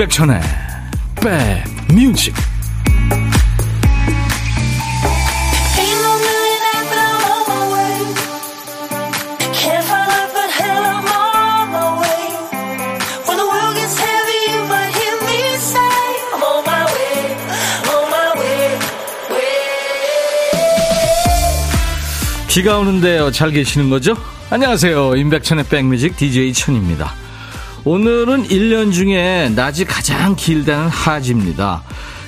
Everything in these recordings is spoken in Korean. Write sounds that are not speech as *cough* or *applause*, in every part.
임백천의 백뮤직 비가 오는데요. 잘 계시는 거죠? 안녕하세요. 임백천의 백뮤직 DJ 천입니다. 오늘은 1년 중에 낮이 가장 길다는 하지입니다.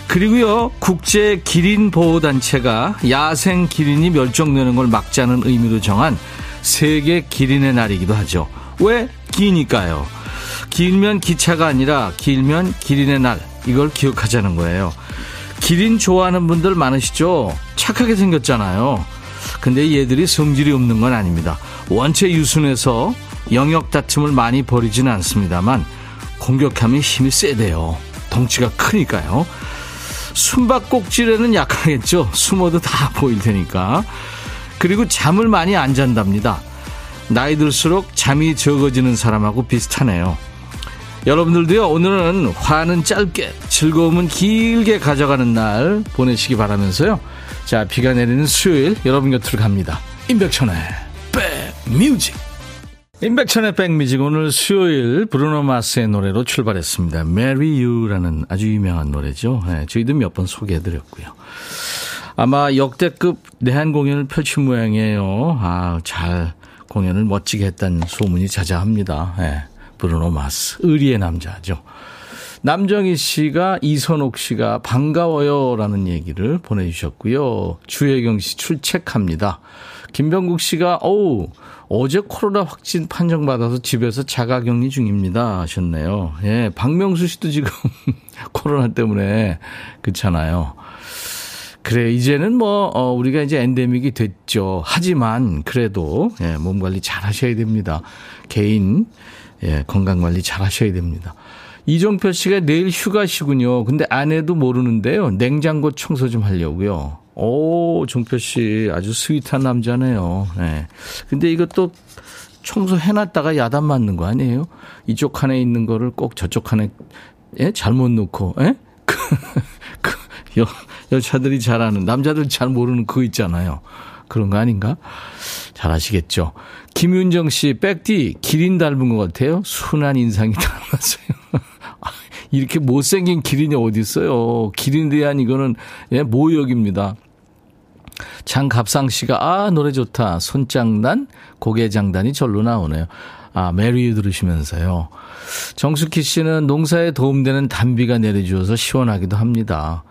그리고요, 국제 기린 보호단체가 야생 기린이 멸종되는 걸 막자는 의미로 정한 세계 기린의 날이기도 하죠. 왜? 기니까요. 길면 기차가 아니라 길면 기린의 날. 이걸 기억하자는 거예요. 기린 좋아하는 분들 많으시죠? 착하게 생겼잖아요. 근데 얘들이 성질이 없는 건 아닙니다. 원체 유순해서 영역 다툼을 많이 벌이지는 않습니다만 공격하면 힘이 세대요. 덩치가 크니까요. 숨바꼭질에는 약하겠죠. 숨어도 다 보일 테니까. 그리고 잠을 많이 안 잔답니다. 나이 들수록 잠이 적어지는 사람하고 비슷하네요. 여러분들도요, 오늘은 화는 짧게, 즐거움은 길게 가져가는 날 보내시기 바라면서요. 자, 비가 내리는 수요일 여러분 곁으로 갑니다. 임백천의 백 뮤직. 임백천의 백뮤직 오늘 수요일 브루노 마스의 노래로 출발했습니다. Marry You라는 아주 유명한 노래죠. 네, 저희도 몇 번 소개해드렸고요. 아마 역대급 내한 공연을 펼친 모양이에요. 아, 잘 공연을 멋지게 했다는 소문이 자자합니다. 네, 브루노 마스, 의리의 남자죠. 남정희 씨가 이선옥 씨가 반가워요라는 얘기를 보내주셨고요. 주혜경 씨 출첵합니다. 김병국 씨가 어우 어제 코로나 확진 판정 받아서 집에서 자가격리 중입니다 하셨네요. 예, 박명수 씨도 지금 *laughs* 코로나 때문에 그렇잖아요. 그래 이제는 뭐 어, 우리가 이제 엔데믹이 됐죠. 하지만 그래도 예, 몸 관리 잘 하셔야 됩니다. 개인 예, 건강 관리 잘 하셔야 됩니다. 이종표 씨가 내일 휴가시군요. 근데 아내도 모르는데요. 냉장고 청소 좀 하려고요. 오, 종표 씨 아주 스윗한 남자네요. 네. 근데 이것도 청소 해놨다가 야단 맞는 거 아니에요? 이쪽 칸에 있는 거를 꼭 저쪽 칸에 예? 잘못 놓고 예? *laughs* 그, 그, 여, 여자들이 잘 아는 남자들 잘 모르는 그거 있잖아요. 그런 거 아닌가? 잘 아시겠죠? 김윤정 씨, 백디, 기린 닮은 것 같아요? 순한 인상이 *laughs* 닮았어요. *laughs* 이렇게 못생긴 기린이 어디 있어요. 기린에 대한 이거는 예, 모욕입니다. 장갑상 씨가 아 노래 좋다. 손장단, 고개장단이 절로 나오네요. 아 메리 들으시면서요. 정숙희 씨는 농사에 도움되는 단비가 내려주어서 시원하기도 합니다.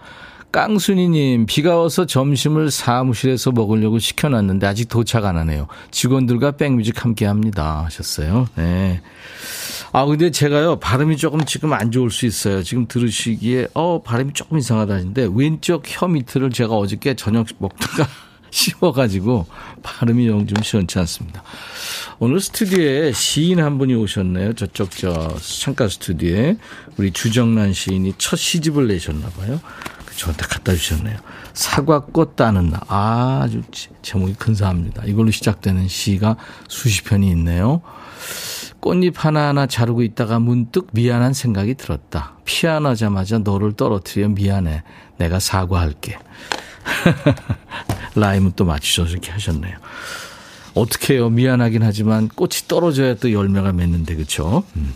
깡순이님, 비가 와서 점심을 사무실에서 먹으려고 시켜놨는데 아직 도착 안 하네요. 직원들과 백뮤직 함께 합니다. 하셨어요. 네. 아, 근데 제가요, 발음이 조금 지금 안 좋을 수 있어요. 지금 들으시기에, 어, 발음이 조금 이상하다 하는데, 왼쪽 혀 밑을 제가 어저께 저녁 먹다가 *laughs* 씹어가지고, 발음이 영 좀 시원치 않습니다. 오늘 스튜디오에 시인 한 분이 오셨네요. 저쪽, 저, 창가 스튜디오에. 우리 주정란 시인이 첫 시집을 내셨나봐요. 그 저한테 갖다 주셨네요. 사과꽃 따는 날. 아, 아주 제목이 근사합니다. 이걸로 시작되는 시가 수십 편이 있네요. 꽃잎 하나하나 자르고 있다가 문득 미안한 생각이 들었다. 피안하자마자 너를 떨어뜨려 미안해. 내가 사과할게. *laughs* 라임은 또 맞추셔서 이렇게 하셨네요. 어떻게 해요? 미안하긴 하지만 꽃이 떨어져야 또 열매가 맺는데, 그쵸? 음.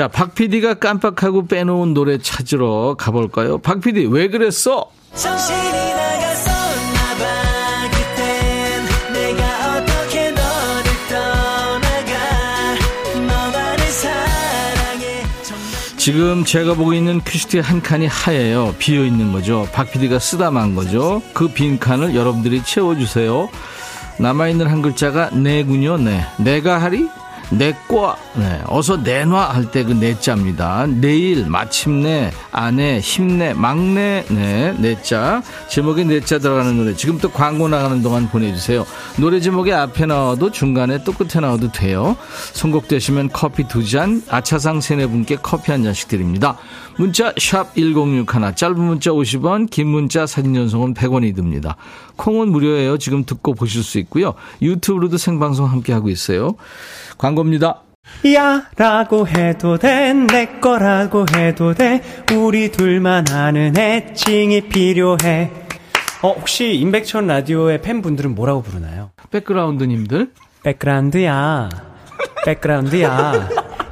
자, 박 PD가 깜빡하고 빼놓은 노래 찾으러 가볼까요? 박 PD, 왜 그랬어? 지금 제가 보고 있는 큐시트 한 칸이 하얘요. 비어 있는 거죠. 박 PD가 쓰다 만 거죠. 그 빈 칸을 여러분들이 채워주세요. 남아있는 한 글자가 내군요. 네. 내가 하리? 내과 네, 어서 내놔 할 때 그 내자입니다. 내일 마침내 아내 힘내 막내 네 내자 제목에 내자 들어가는 노래 지금부터 광고 나가는 동안 보내주세요. 노래 제목에 앞에 나와도 중간에 또 끝에 나와도 돼요. 선곡되시면 커피 두 잔 아차상 세네 분께 커피 한 잔씩 드립니다. 문자 샵 1061, 짧은 문자 50원, 긴 문자 사진 전송은 100원이 듭니다. 콩은 무료예요. 지금 듣고 보실 수 있고요. 유튜브로도 생방송 함께 하고 있어요. 광고입니다. 야 라고 해도 돼 내 거라고 해도 돼 우리 둘만 아는 애칭이 필요해 어 혹시 임백천 라디오의 팬분들은 뭐라고 부르나요? 백그라운드님들 백그라운드야 백그라운드야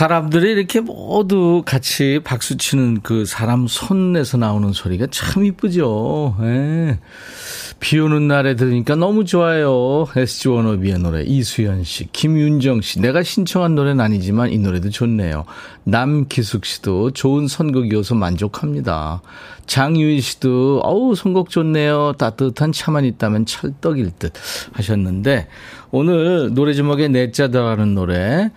사람들이 이렇게 모두 같이 박수 치는 그 사람 손에서 나오는 소리가 참 이쁘죠. 예. 비 오는 날에 들으니까 너무 좋아요. SG 워너비의 노래. 이수연 씨, 김윤정 씨. 내가 신청한 노래는 아니지만 이 노래도 좋네요. 남기숙 씨도 좋은 선곡 이어서 만족합니다. 장유희 씨도, 어우, 선곡 좋네요. 따뜻한 차만 있다면 찰떡일 듯 하셨는데, 오늘 노래 제목에 내자 들어가는 노래.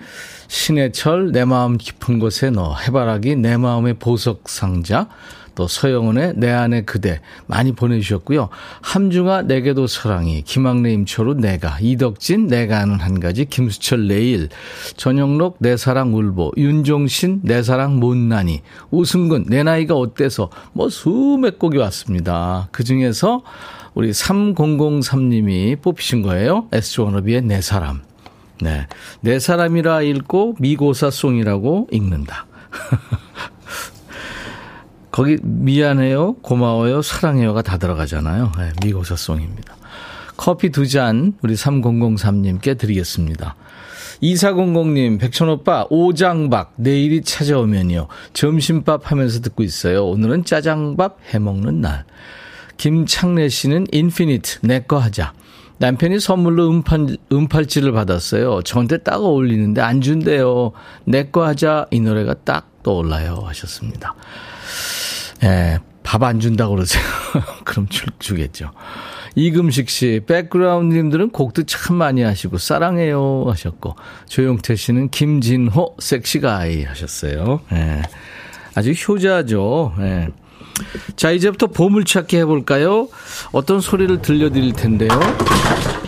신해철, 내 마음 깊은 곳에 너. 해바라기, 내 마음의 보석 상자. 또 서영은의 내 안에 그대 많이 보내주셨고요. 함중아 내게도 사랑이, 김학래 임초로 내가, 이덕진 내가 아는 한 가지, 김수철 내일, 전영록 내 사랑 울보, 윤종신 내 사랑 못난이, 우승근 내 나이가 어때서 뭐 수백 곡이 왔습니다. 그 중에서 우리 3003님이 뽑히신 거예요. 에스조너비의 내 사람. 네. 내 사람이라 읽고 미고사송이라고 읽는다. *laughs* 거기 미안해요, 고마워요, 사랑해요가 다 들어가잖아요. 네, 미고사송입니다. 커피 두 잔 우리 3003님께 드리겠습니다. 2400님, 백천오빠, 오장박, 내일이 찾아오면요. 점심밥 하면서 듣고 있어요. 오늘은 짜장밥 해먹는 날. 김창래 씨는 인피니트, 내 거 하자. 남편이 선물로 음팔, 음팔찌를 받았어요. 저한테 딱 어울리는데 안 준대요. 내 거 하자. 이 노래가 딱 떠올라요. 하셨습니다. 예, 밥 안 준다고 그러세요. *laughs* 그럼 주, 주겠죠. 이금식 씨, 백그라운드님들은 곡도 참 많이 하시고, 사랑해요 하셨고, 조용태 씨는 김진호 섹시가이 하셨어요. 예, 아주 효자죠. 예. 자, 이제부터 보물찾기 해볼까요? 어떤 소리를 들려드릴 텐데요.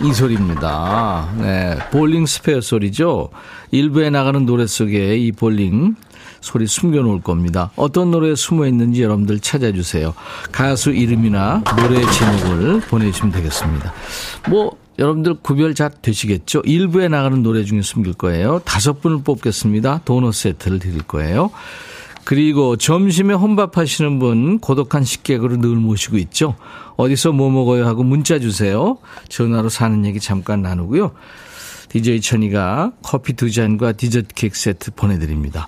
이 소리입니다. 네, 볼링 스페어 소리죠. 일부에 나가는 노래 속에 이 볼링 소리 숨겨놓을 겁니다. 어떤 노래에 숨어 있는지 여러분들 찾아주세요. 가수 이름이나 노래 제목을 보내주시면 되겠습니다. 뭐 여러분들 구별 잘 되시겠죠? 일부에 나가는 노래 중에 숨길 거예요. 다섯 분을 뽑겠습니다. 도넛 세트를 드릴 거예요. 그리고 점심에 혼밥 하시는 분 고독한 식객으로 늘 모시고 있죠. 어디서 뭐 먹어요 하고 문자 주세요. 전화로 사는 얘기 잠깐 나누고요. DJ 천이가 커피 두 잔과 디저트 케이크 세트 보내드립니다.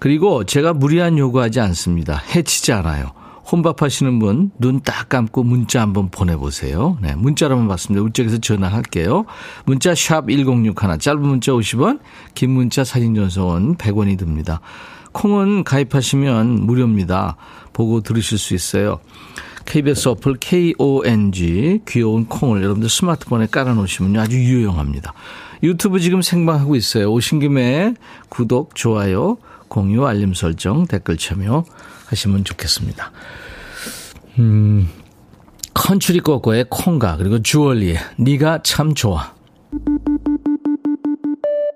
그리고 제가 무리한 요구하지 않습니다. 해치지 않아요. 혼밥하시는 분 눈 딱 감고 문자 한번 보내보세요. 네, 문자로만 받습니다. 우쪽에서 전화할게요. 문자 샵 1061, 짧은 문자 50원, 긴 문자 사진 전송은 100원이 듭니다. 콩은 가입하시면 무료입니다. 보고 들으실 수 있어요. KBS 어플 KONG 귀여운 콩을 여러분들 스마트폰에 깔아놓으시면 아주 유용합니다. 유튜브 지금 생방하고 있어요. 오신 김에 구독, 좋아요, 공유, 알림 설정, 댓글 참여 하시면 좋겠습니다. 음, 컨츄리 꼬꼬의 콩가 그리고 주얼리의 네가 참 좋아.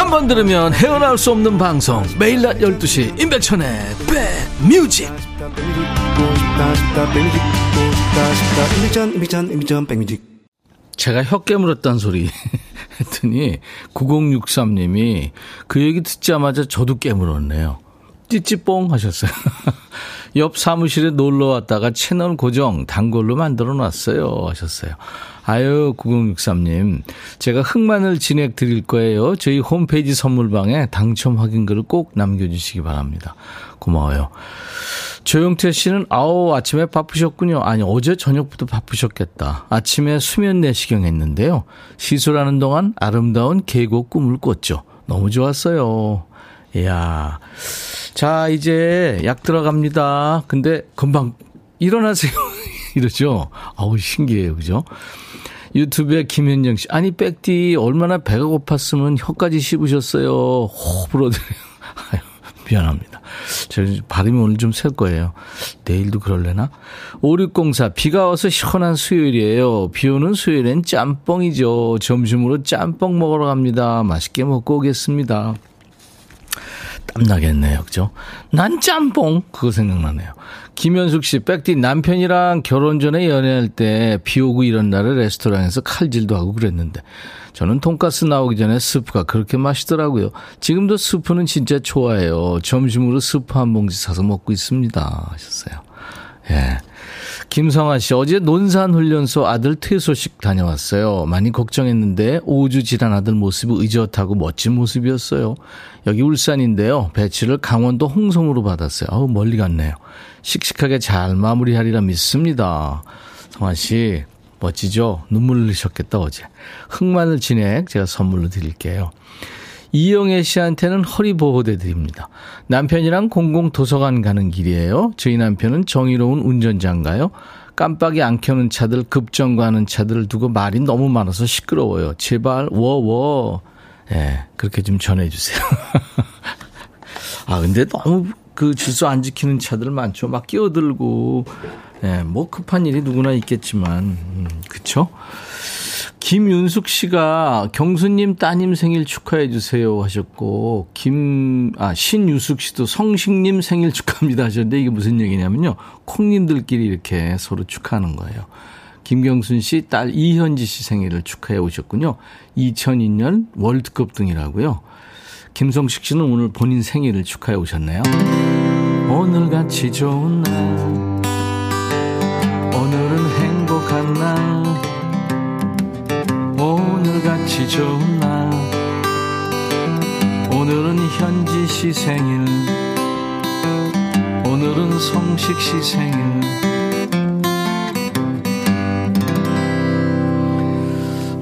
한 번 들으면 헤어나올 수 없는 방송 매일 낮 12시 임백천의 백뮤직 제가 혀 깨물었단 소리 *laughs* 했더니 9063님이 그 얘기 듣자마자 저도 깨물었네요. 찌찌뽕 하셨어요. *laughs* 옆 사무실에 놀러 왔다가 채널 고정 단골로 만들어 놨어요 하셨어요. 아유 9063님 제가 흑마늘 진액 드릴 거예요. 저희 홈페이지 선물방에 당첨 확인글을 꼭 남겨주시기 바랍니다. 고마워요. 조영태 씨는 아우 아침에 바쁘셨군요. 아니 어제 저녁부터 바쁘셨겠다. 아침에 수면 내시경 했는데요. 시술하는 동안 아름다운 계곡 꿈을 꿨죠. 너무 좋았어요. 이야. 자, 이제 약 들어갑니다. 근데 금방 일어나세요. *laughs* 이러죠. 아우, 신기해요. 그죠? 유튜브에 김현정 씨. 아니, 백디, 얼마나 배가 고팠으면 혀까지 씹으셨어요. 호불 어드려요. *laughs* 아유, 미안합니다. 저 발음이 오늘 좀 셀 거예요. 내일도 그럴래나? 5604, 비가 와서 시원한 수요일이에요. 비 오는 수요일엔 짬뽕이죠. 점심으로 짬뽕 먹으러 갑니다. 맛있게 먹고 오겠습니다. 땀나겠네요. 그죠? 난 짬뽕! 그거 생각나네요. 김현숙 씨, 백디 남편이랑 결혼 전에 연애할 때 비 오고 이런 날에 레스토랑에서 칼질도 하고 그랬는데 저는 돈가스 나오기 전에 스프가 그렇게 맛있더라고요. 지금도 스프는 진짜 좋아해요. 점심으로 스프 한 봉지 사서 먹고 있습니다. 하셨어요. 예. 김성아 씨, 어제 논산훈련소 아들 퇴소식 다녀왔어요. 많이 걱정했는데 5주 지난 아들 모습이 의젓하고 멋진 모습이었어요. 여기 울산인데요. 배치를 강원도 홍성으로 받았어요. 어우, 멀리 갔네요. 씩씩하게 잘 마무리하리라 믿습니다. 성아 씨, 멋지죠? 눈물 흘리셨겠다, 어제. 흑마늘 진액 제가 선물로 드릴게요. 이영애 씨한테는 허리 보호대 드립니다. 남편이랑 공공 도서관 가는 길이에요. 저희 남편은 정의로운 운전자인가요? 깜빡이 안 켜는 차들, 급정거하는 차들을 두고 말이 너무 많아서 시끄러워요. 제발, 워워. 예, 네, 그렇게 좀 전해주세요. *laughs* 아, 근데 너무 그 질서 안 지키는 차들 많죠. 막 끼어들고, 예, 네, 뭐 급한 일이 누구나 있겠지만, 음, 그쵸? 김윤숙 씨가 경수님 따님 생일 축하해 주세요 하셨고 김 아 신유숙 씨도 성식님 생일 축하합니다 하셨는데 이게 무슨 얘기냐면요 콩님들끼리 이렇게 서로 축하하는 거예요. 김경순 씨 딸 이현지 씨 생일을 축하해 오셨군요. 2002년 월드컵 등이라고요. 김성식 씨는 오늘 본인 생일을 축하해 오셨네요. 오늘같이 좋은 날 오늘같이 좋은 날 오늘은 현지 시 생일 오늘은 성식 시 생일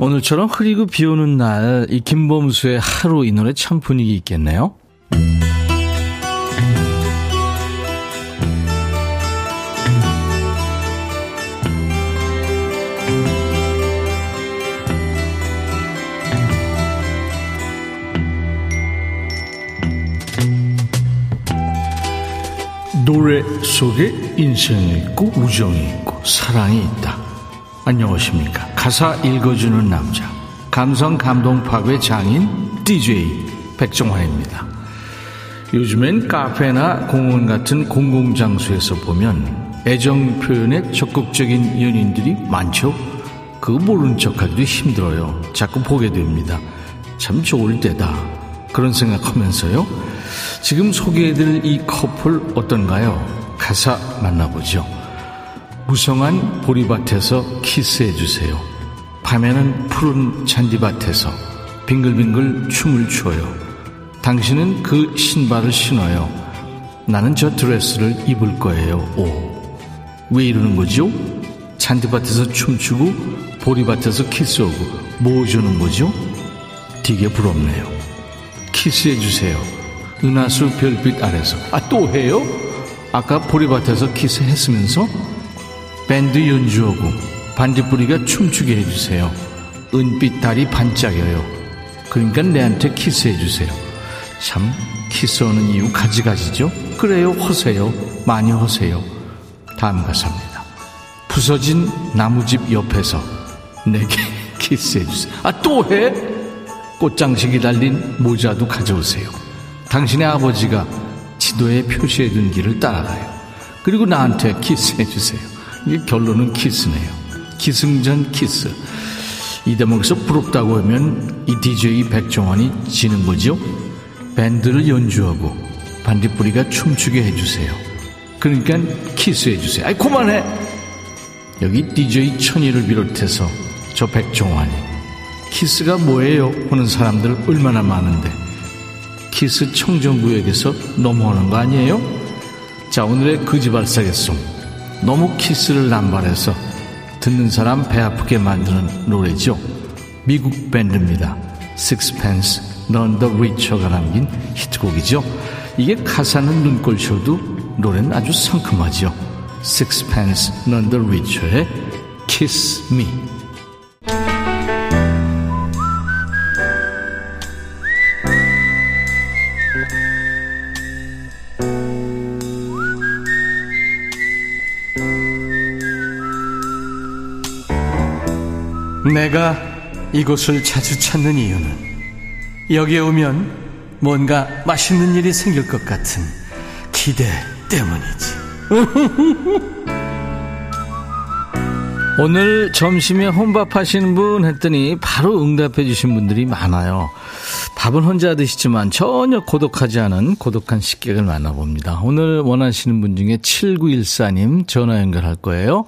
오늘처럼 흐리고 비 오는 날 이 김범수의 하루 이 노래 참 분위기 있겠네요. 노래 속에 인생이 있고 우정이 있고 사랑이 있다. 안녕하십니까. 가사 읽어주는 남자. 감성 감동 파괴 장인 DJ 백종환입니다. 요즘엔 카페나 공원 같은 공공장소에서 보면 애정 표현에 적극적인 연인들이 많죠. 그거 모르는 척하기도 힘들어요. 자꾸 보게 됩니다. 참 좋을 때다. 그런 생각하면서요. 지금 소개해드릴 이 커플 어떤가요? 가사 만나보죠. 무성한 보리밭에서 키스해주세요. 밤에는 푸른 잔디밭에서 빙글빙글 춤을 추어요. 당신은 그 신발을 신어요. 나는 저 드레스를 입을 거예요. 오. 왜 이러는 거죠? 잔디밭에서 춤추고 보리밭에서 키스하고 뭐 주는 거죠? 되게 부럽네요. 키스해주세요. 은하수 별빛 아래서. 아, 또 해요? 아까 보리밭에서 키스했으면서 밴드 연주하고 반딧불이가 춤추게 해주세요. 은빛 달이 반짝여요. 그러니까 내한테 키스해주세요. 참, 키스하는 이유 가지가지죠? 그래요, 허세요. 많이 허세요. 다음 가사입니다. 부서진 나무집 옆에서 내게 *laughs* 키스해주세요. 아, 또 해? 꽃장식이 달린 모자도 가져오세요. 당신의 아버지가 지도에 표시해 둔 길을 따라가요. 그리고 나한테 키스해 주세요. 이게 결론은 키스네요. 기승전 키스. 이 대목에서 부럽다고 하면 이 DJ 백종원이 지는 거죠. 밴드를 연주하고 반딧불이가 춤추게 해주세요. 그러니까 키스해 주세요. 아이 그만해. 여기 DJ 천이를 비롯해서 저 백종원이 키스가 뭐예요? 하는 사람들 얼마나 많은데 키스 청정구역에서 넘어오는 거 아니에요? 자, 오늘의 거지발사겠송. 너무 키스를 남발해서 듣는 사람 배 아프게 만드는 노래죠. 미국 밴드입니다. Sixpence None the Richer가 남긴 히트곡이죠. 이게 가사는 눈꼴 쇼도 노래는 아주 상큼하죠. Sixpence None the Richer의 Kiss Me. 내가 이곳을 자주 찾는 이유는 여기에 오면 뭔가 맛있는 일이 생길 것 같은 기대 때문이지. *laughs* 오늘 점심에 혼밥 하시는 분 했더니 바로 응답해 주신 분들이 많아요. 밥은 혼자 드시지만 전혀 고독하지 않은 고독한 식객을 만나봅니다. 오늘 원하시는 분 중에 7914님 전화 연결할 거예요.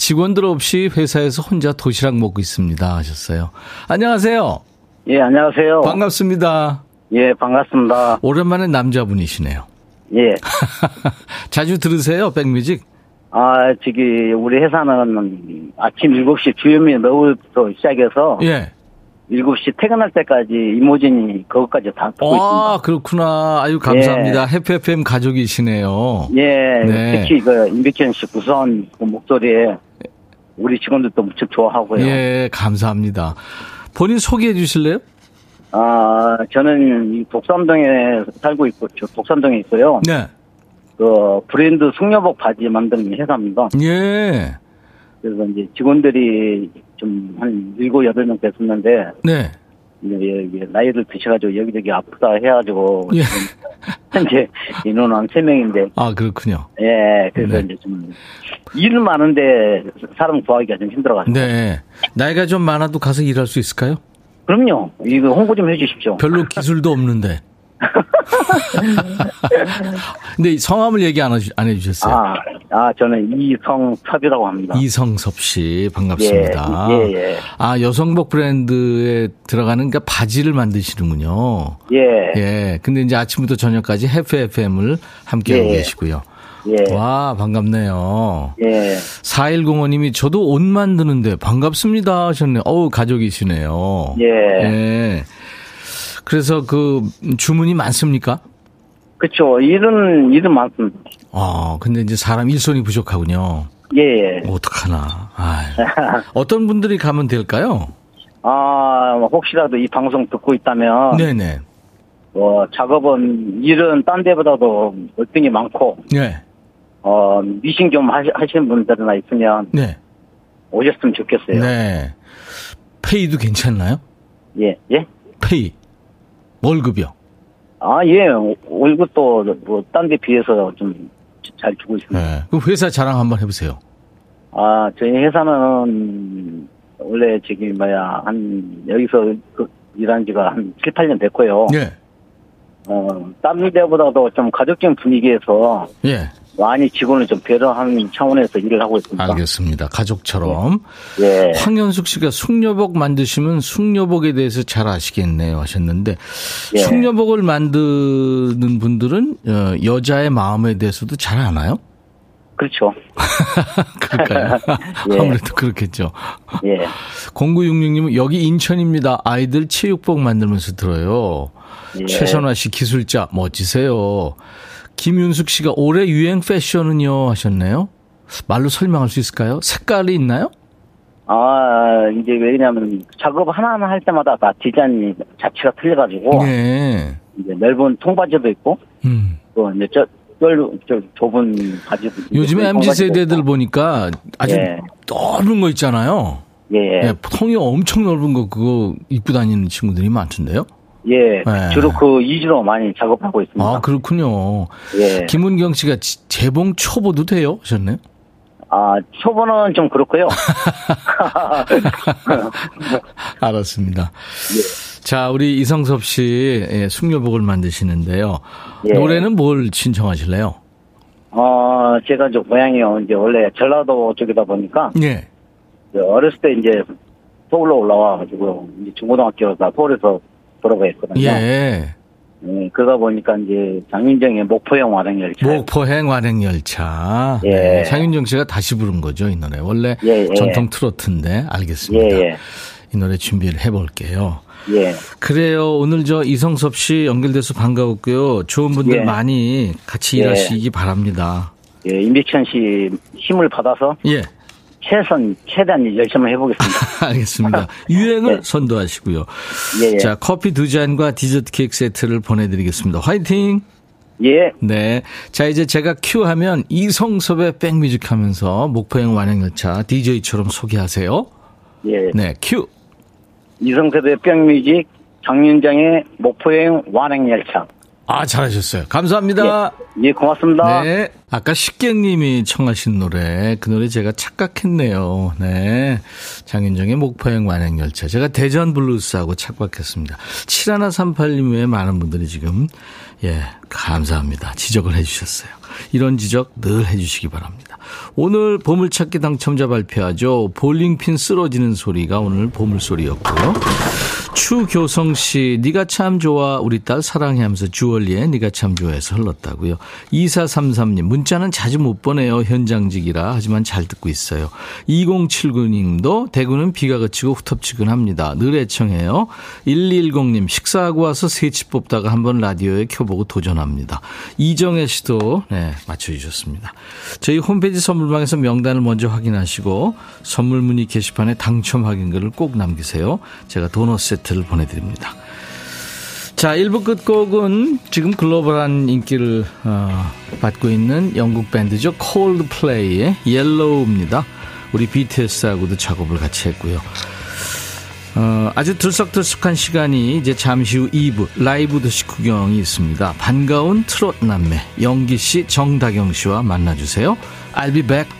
직원들 없이 회사에서 혼자 도시락 먹고 있습니다 하셨어요. 안녕하세요. 예, 안녕하세요. 반갑습니다. 예, 반갑습니다. 오랜만에 남자분이시네요. 예. *laughs* 자주 들으세요, 백뮤직? 아, 저기, 우리 회사는 아침 7시 주요미 너울부터 시작해서 예. 7시 퇴근할 때까지 이모진이 그것까지 다 듣고 아, 있습니다. 그렇구나. 아유, 감사합니다. 해피 FM 가족이시네요. 예, 네. 특히 그 임백현 씨 구수한 그 목소리에 우리 직원들도 무척 좋아하고요. 예, 감사합니다. 본인 소개해 주실래요? 아, 저는 이 독산동에 살고 있고, 저 독산동에 있고요. 네. 그 브랜드 숙녀복 바지 만드는 회사입니다. 예. 그래서 이제 직원들이 좀 한 일곱 여덟 명 됐었는데 네. 이제 나이를 드셔가지고 여기저기 아프다 해가지고 예. 현재 *laughs* 인원은 한 세 명인데 아, 그렇군요. 예 그래서 네. 이제 좀 일은 많은데 사람 구하기가 좀 힘들어가지고 네. 나이가 좀 많아도 가서 일할 수 있을까요? 그럼요 이거 홍보 좀 해주십시오. 별로 기술도 없는데. *laughs* 근데 이 성함을 얘기 안, 해주- 안 해주셨어요. 아, 아 저는 이성섭이라고 합니다. 이성섭 씨, 반갑습니다. 예, 예, 예. 아, 여성복 브랜드에 들어가는 그러니까 바지를 만드시는군요. 예, 예. 근데 이제 아침부터 저녁까지 해피 FM을 함께하고 예. 계시고요. 예, 와, 반갑네요. 예. 4105님이 저도 옷 만드는데 반갑습니다 하셨네요. 어우, 가족이시네요. 예. 예. 그래서 그 주문이 많습니까? 그쵸 일은 일은 많습니다. 어, 근데 이제 사람 일손이 부족하군요. 예, 예. 어떡하나. 아이. *laughs* 어떤 분들이 가면 될까요? 아 혹시라도 이 방송 듣고 있다면 네네. 어, 작업은 일은 딴 데보다도 월등히 많고 네. 어, 미싱 좀 하시, 하시는 분들이나 있으면 네. 오셨으면 좋겠어요. 네. 페이도 괜찮나요? 예, 예. 페이. 월급이요. 아, 예. 월급도 뭐 딴 데 비해서 좀 잘 주고 있습니다. 네. 그럼 회사 자랑 한번 해보세요. 아, 저희 회사는 원래 저기 뭐야 한 여기서 그 일한 지가 한 7, 8년 됐고요. 예. 어, 딴 데보다도 좀 가족적인 분위기에서 예. 많이 직원을 좀 배려하는 차원에서 일을 하고 있습니다. 알겠습니다. 가족처럼. 예. 황현숙 씨가 숙녀복 만드시면 숙녀복에 대해서 잘 아시겠네요 하셨는데 예. 숙녀복을 만드는 분들은 어, 여자의 마음에 대해서도 잘 아나요? 그렇죠. *laughs* 그럴까요? *laughs* 예. 아무래도 그렇겠죠. 예. 0966님은 여기 인천입니다. 아이들 체육복 만들면서 들어요. 예. 최선화 씨 기술자 멋지세요. 김윤숙 씨가 올해 유행 패션은요 하셨네요. 말로 설명할 수 있을까요? 색깔이 있나요? 아, 이제 왜냐면 작업 하나하나 할 때마다 다 디자인이 자체가 틀려가지고 네. 이제 넓은 통바지도 있고 음. 또 이제 저, 좁은 바지도 있고, 요즘에 MZ 세대들 있고. 보니까 아주 예. 넓은 거 있잖아요. 예, 예. 예, 통이 엄청 넓은 거 그거 입고 다니는 친구들이 많던데요. 예. 네. 주로 그 이주로 많이 작업하고 있습니다. 아 그렇군요. 예. 김은경 씨가 지- 재봉 초보도 돼요? 하셨네요. 아, 초보는 좀 그렇고요. *laughs* 알았습니다. 자, 우리 이성섭 씨 예, 숙녀복을 만드시는데요. 예. 노래는 뭘 신청하실래요? 어, 제가 저 고향이요. 이제 원래 전라도 쪽이다 보니까 예. 어렸을 때 이제 서울로 올라와가지고 이제 중고등학교 다 서울에서 했거든요. 예. 예, 그러다 보니까 이제 장윤정의 목포형 완행열차. 목포행 완행열차. 예. 네, 장윤정 씨가 다시 부른 거죠, 이 노래. 원래 예, 예. 전통 트로트인데, 알겠습니다. 예, 예. 이 노래 준비를 해볼게요. 예. 그래요. 오늘 저 이성섭 씨 연결돼서 반가웠고요. 좋은 분들 예. 많이 같이 예. 일하시기 바랍니다. 예, 임백천 씨 힘을 받아서 예. 최선, 최대한 열심히 해보겠습니다. *laughs* 알겠습니다. 유행을 네. 선도하시고요. 예, 예. 자, 커피 두 잔과 디저트 케이크 세트를 보내드리겠습니다. 화이팅! 예, 네. 자, 이제 제가 큐 하면 이성섭의 백뮤직 하면서 목포행 완행열차 DJ처럼 소개하세요. 예. 네, 큐. 이성섭의 백뮤직, 장윤정의 목포행 완행열차. 아, 잘하셨어요. 감사합니다. 예, 고맙습니다. 네. 아까 식객님이 청하신 노래, 그 노래 제가 착각했네요. 네. 장윤정의 목포행 완행열차. 제가 대전 블루스하고 착각했습니다. 7138님 외에 많은 분들이 지금, 예, 감사합니다. 지적을 해주셨어요. 이런 지적 늘 해주시기 바랍니다. 오늘 보물찾기 당첨자 발표하죠. 볼링핀 쓰러지는 소리가 오늘 보물소리였고요. 추교성 씨, 네가 참 좋아 우리 딸 사랑해 하면서 주얼리에 네가 참 좋아해서 흘렀다고요. 2433님, 문자는 자주 못 보내요. 현장직이라 하지만 잘 듣고 있어요. 2079님도 대구는 비가 그치고 후텁지근합니다. 늘 애청해요. 1210님, 식사하고 와서 새치 뽑다가 한번 라디오에 켜보고 도전합니다. 이정혜 씨도 네, 맞춰주셨습니다. 저희 홈페이지 선물방에서 명단을 먼저 확인하시고 선물 문의 게시판에 당첨 확인글을 꼭 남기세요. 제가 도넛 세트 를 보내드립니다. 자, 1부 끝곡은 지금 글로벌한 인기를 어, 받고 있는 영국 밴드죠. 콜드플레이의 Yellow입니다. 우리 BTS하고도 작업을 같이 했고요. 어, 아주 들썩들썩한 시간이 이제 잠시 후 2부 라이브도 식후경이 있습니다. 반가운 트롯 남매 영기 씨, 정다경 씨와 만나주세요. I'll be back.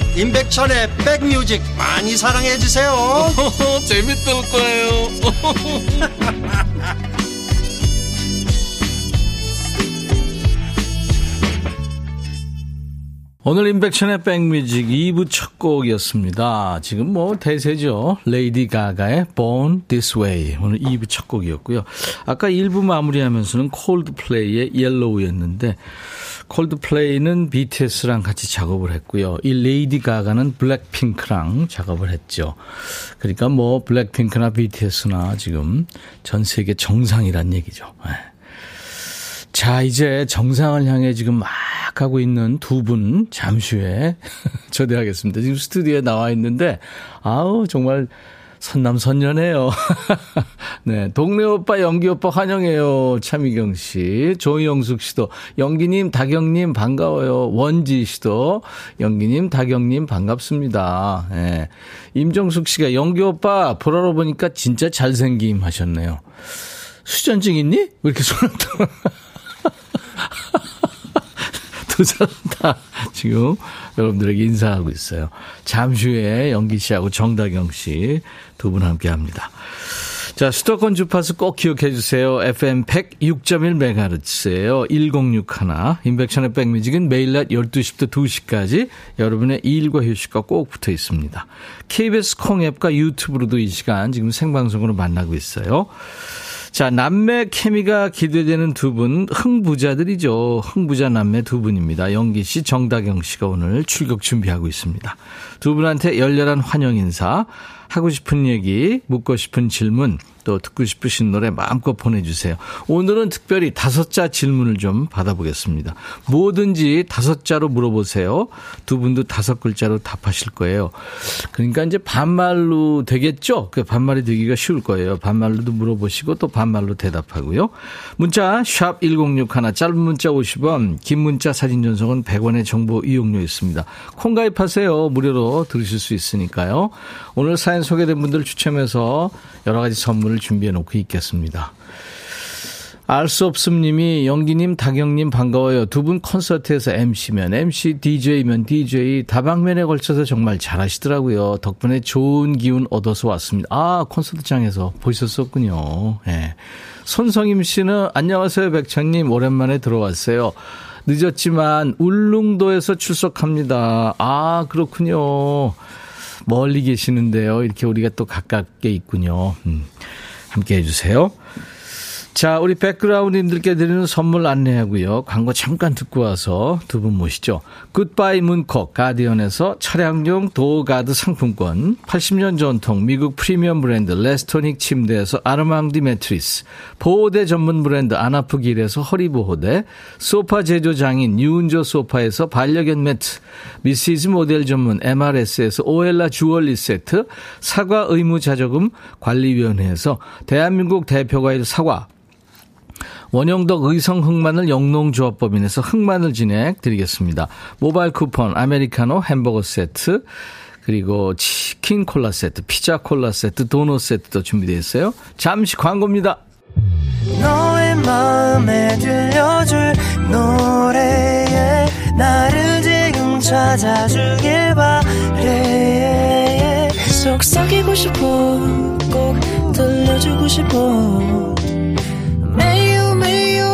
임백천의 백뮤직 많이 사랑해 주세요 *laughs* 재밌을 거예요 *laughs* 오늘 인백션의 백뮤직 2부 첫 곡이었습니다. 지금 뭐 대세죠. 레이디 가가의 Born This Way. 오늘 2부 첫 곡이었고요. 아까 1부 마무리하면서는 콜드플레이의 옐로우였는데 콜드플레이는 BTS랑 같이 작업을 했고요. 이 레이디 가가는 블랙핑크랑 작업을 했죠. 그러니까 뭐 블랙핑크나 BTS나 지금 전 세계 정상이란 얘기죠. 네. 자, 이제 정상을 향해 지금 막 가고 있는 두 분 잠시 후에 *laughs* 초대하겠습니다. 지금 스튜디오에 나와 있는데, 아우, 정말 선남선녀네요. *laughs* 네. 동네 오빠, 연기 오빠 환영해요. 차미경 씨. 조영숙 씨도. 연기님, 다경님 반가워요. 원지 씨도. 연기님, 다경님 반갑습니다. 네. 임정숙 씨가 연기 오빠 보라로 보니까 진짜 잘생김 하셨네요. 수전증 있니? 왜 이렇게 손을 들어? 두 사람 다 지금 여러분들에게 인사하고 있어요. 잠시 후에 연기 씨하고 정다경 씨 두 분 함께 합니다. 자, 수도권 주파수 꼭 기억해 주세요. FM 106.1MHz예요. 1061. 인백션의 백뮤직은 매일 낮 12시부터 2시까지 여러분의 일과 휴식과 꼭 붙어 있습니다. KBS 콩 앱과 유튜브로도 이 시간 지금 생방송으로 만나고 있어요. 자, 남매 케미가 기대되는 두 분, 흥부자들이죠. 흥부자 남매 두 분입니다. 영기 씨, 정다경 씨가 오늘 출격 준비하고 있습니다. 두 분한테 열렬한 환영 인사, 하고 싶은 얘기, 묻고 싶은 질문, 또 듣고 싶으신 노래 마음껏 보내주세요. 오늘은 특별히 다섯 자 질문을 좀 받아보겠습니다. 뭐든지 다섯 자로 물어보세요. 두 분도 다섯 글자로 답하실 거예요. 그러니까 이제 반말로 되겠죠? 그 반말이 되기가 쉬울 거예요. 반말로도 물어보시고 또 반말로 대답하고요. 문자 샵 1061, 짧은 문자 50원, 긴 문자 사진 전송은 100원의 정보 이용료 있습니다. 콩 가입하세요. 무료로 들으실 수 있으니까요. 오늘 사연 소개된 분들 추첨해서 여러 가지 선물 을 준비해 놓고 있겠습니다. 알수 없음님이 영기님, 다경님 반가워요. 두 분 콘서트에서 MC면 MC, DJ면 DJ 다방면에 걸쳐서 정말 잘하시더라고요. 덕분에 좋은 기운 얻어서 왔습니다. 아 콘서트장에서 보셨었군요. 예. 손성임 씨는 안녕하세요 백천님 오랜만에 들어왔어요. 늦었지만 울릉도에서 출석합니다. 아 그렇군요. 멀리 계시는데요. 이렇게 우리가 또 가깝게 있군요. 음, 함께 해주세요. 자, 우리 백그라운드님들께 드리는 선물 안내하고요. 광고 잠깐 듣고 와서 두 분 모시죠. 굿바이 문콕 가디언에서 차량용 도어가드 상품권, 80년 전통 미국 프리미엄 브랜드 레스토닉 침대에서 아르망디 매트리스, 보호대 전문 브랜드 아나프길에서 허리보호대, 소파 제조 장인 유운조 소파에서 반려견 매트, 미시즈 모델 전문 MRS에서 오엘라 주얼리 세트, 사과 의무자조금 관리위원회에서 대한민국 대표과일 사과, 원형덕 의성 흑마늘 영농조합법인에서 흑마늘 진행 드리겠습니다. 모바일 쿠폰, 아메리카노 햄버거 세트, 그리고 치킨 콜라 세트, 피자 콜라 세트, 도넛 세트도 준비되어 있어요. 잠시 광고입니다. 너의 마음에 들려줄 노래에 나를 지금 찾아주길 바래 속삭이고 싶어 꼭 들려주고 싶어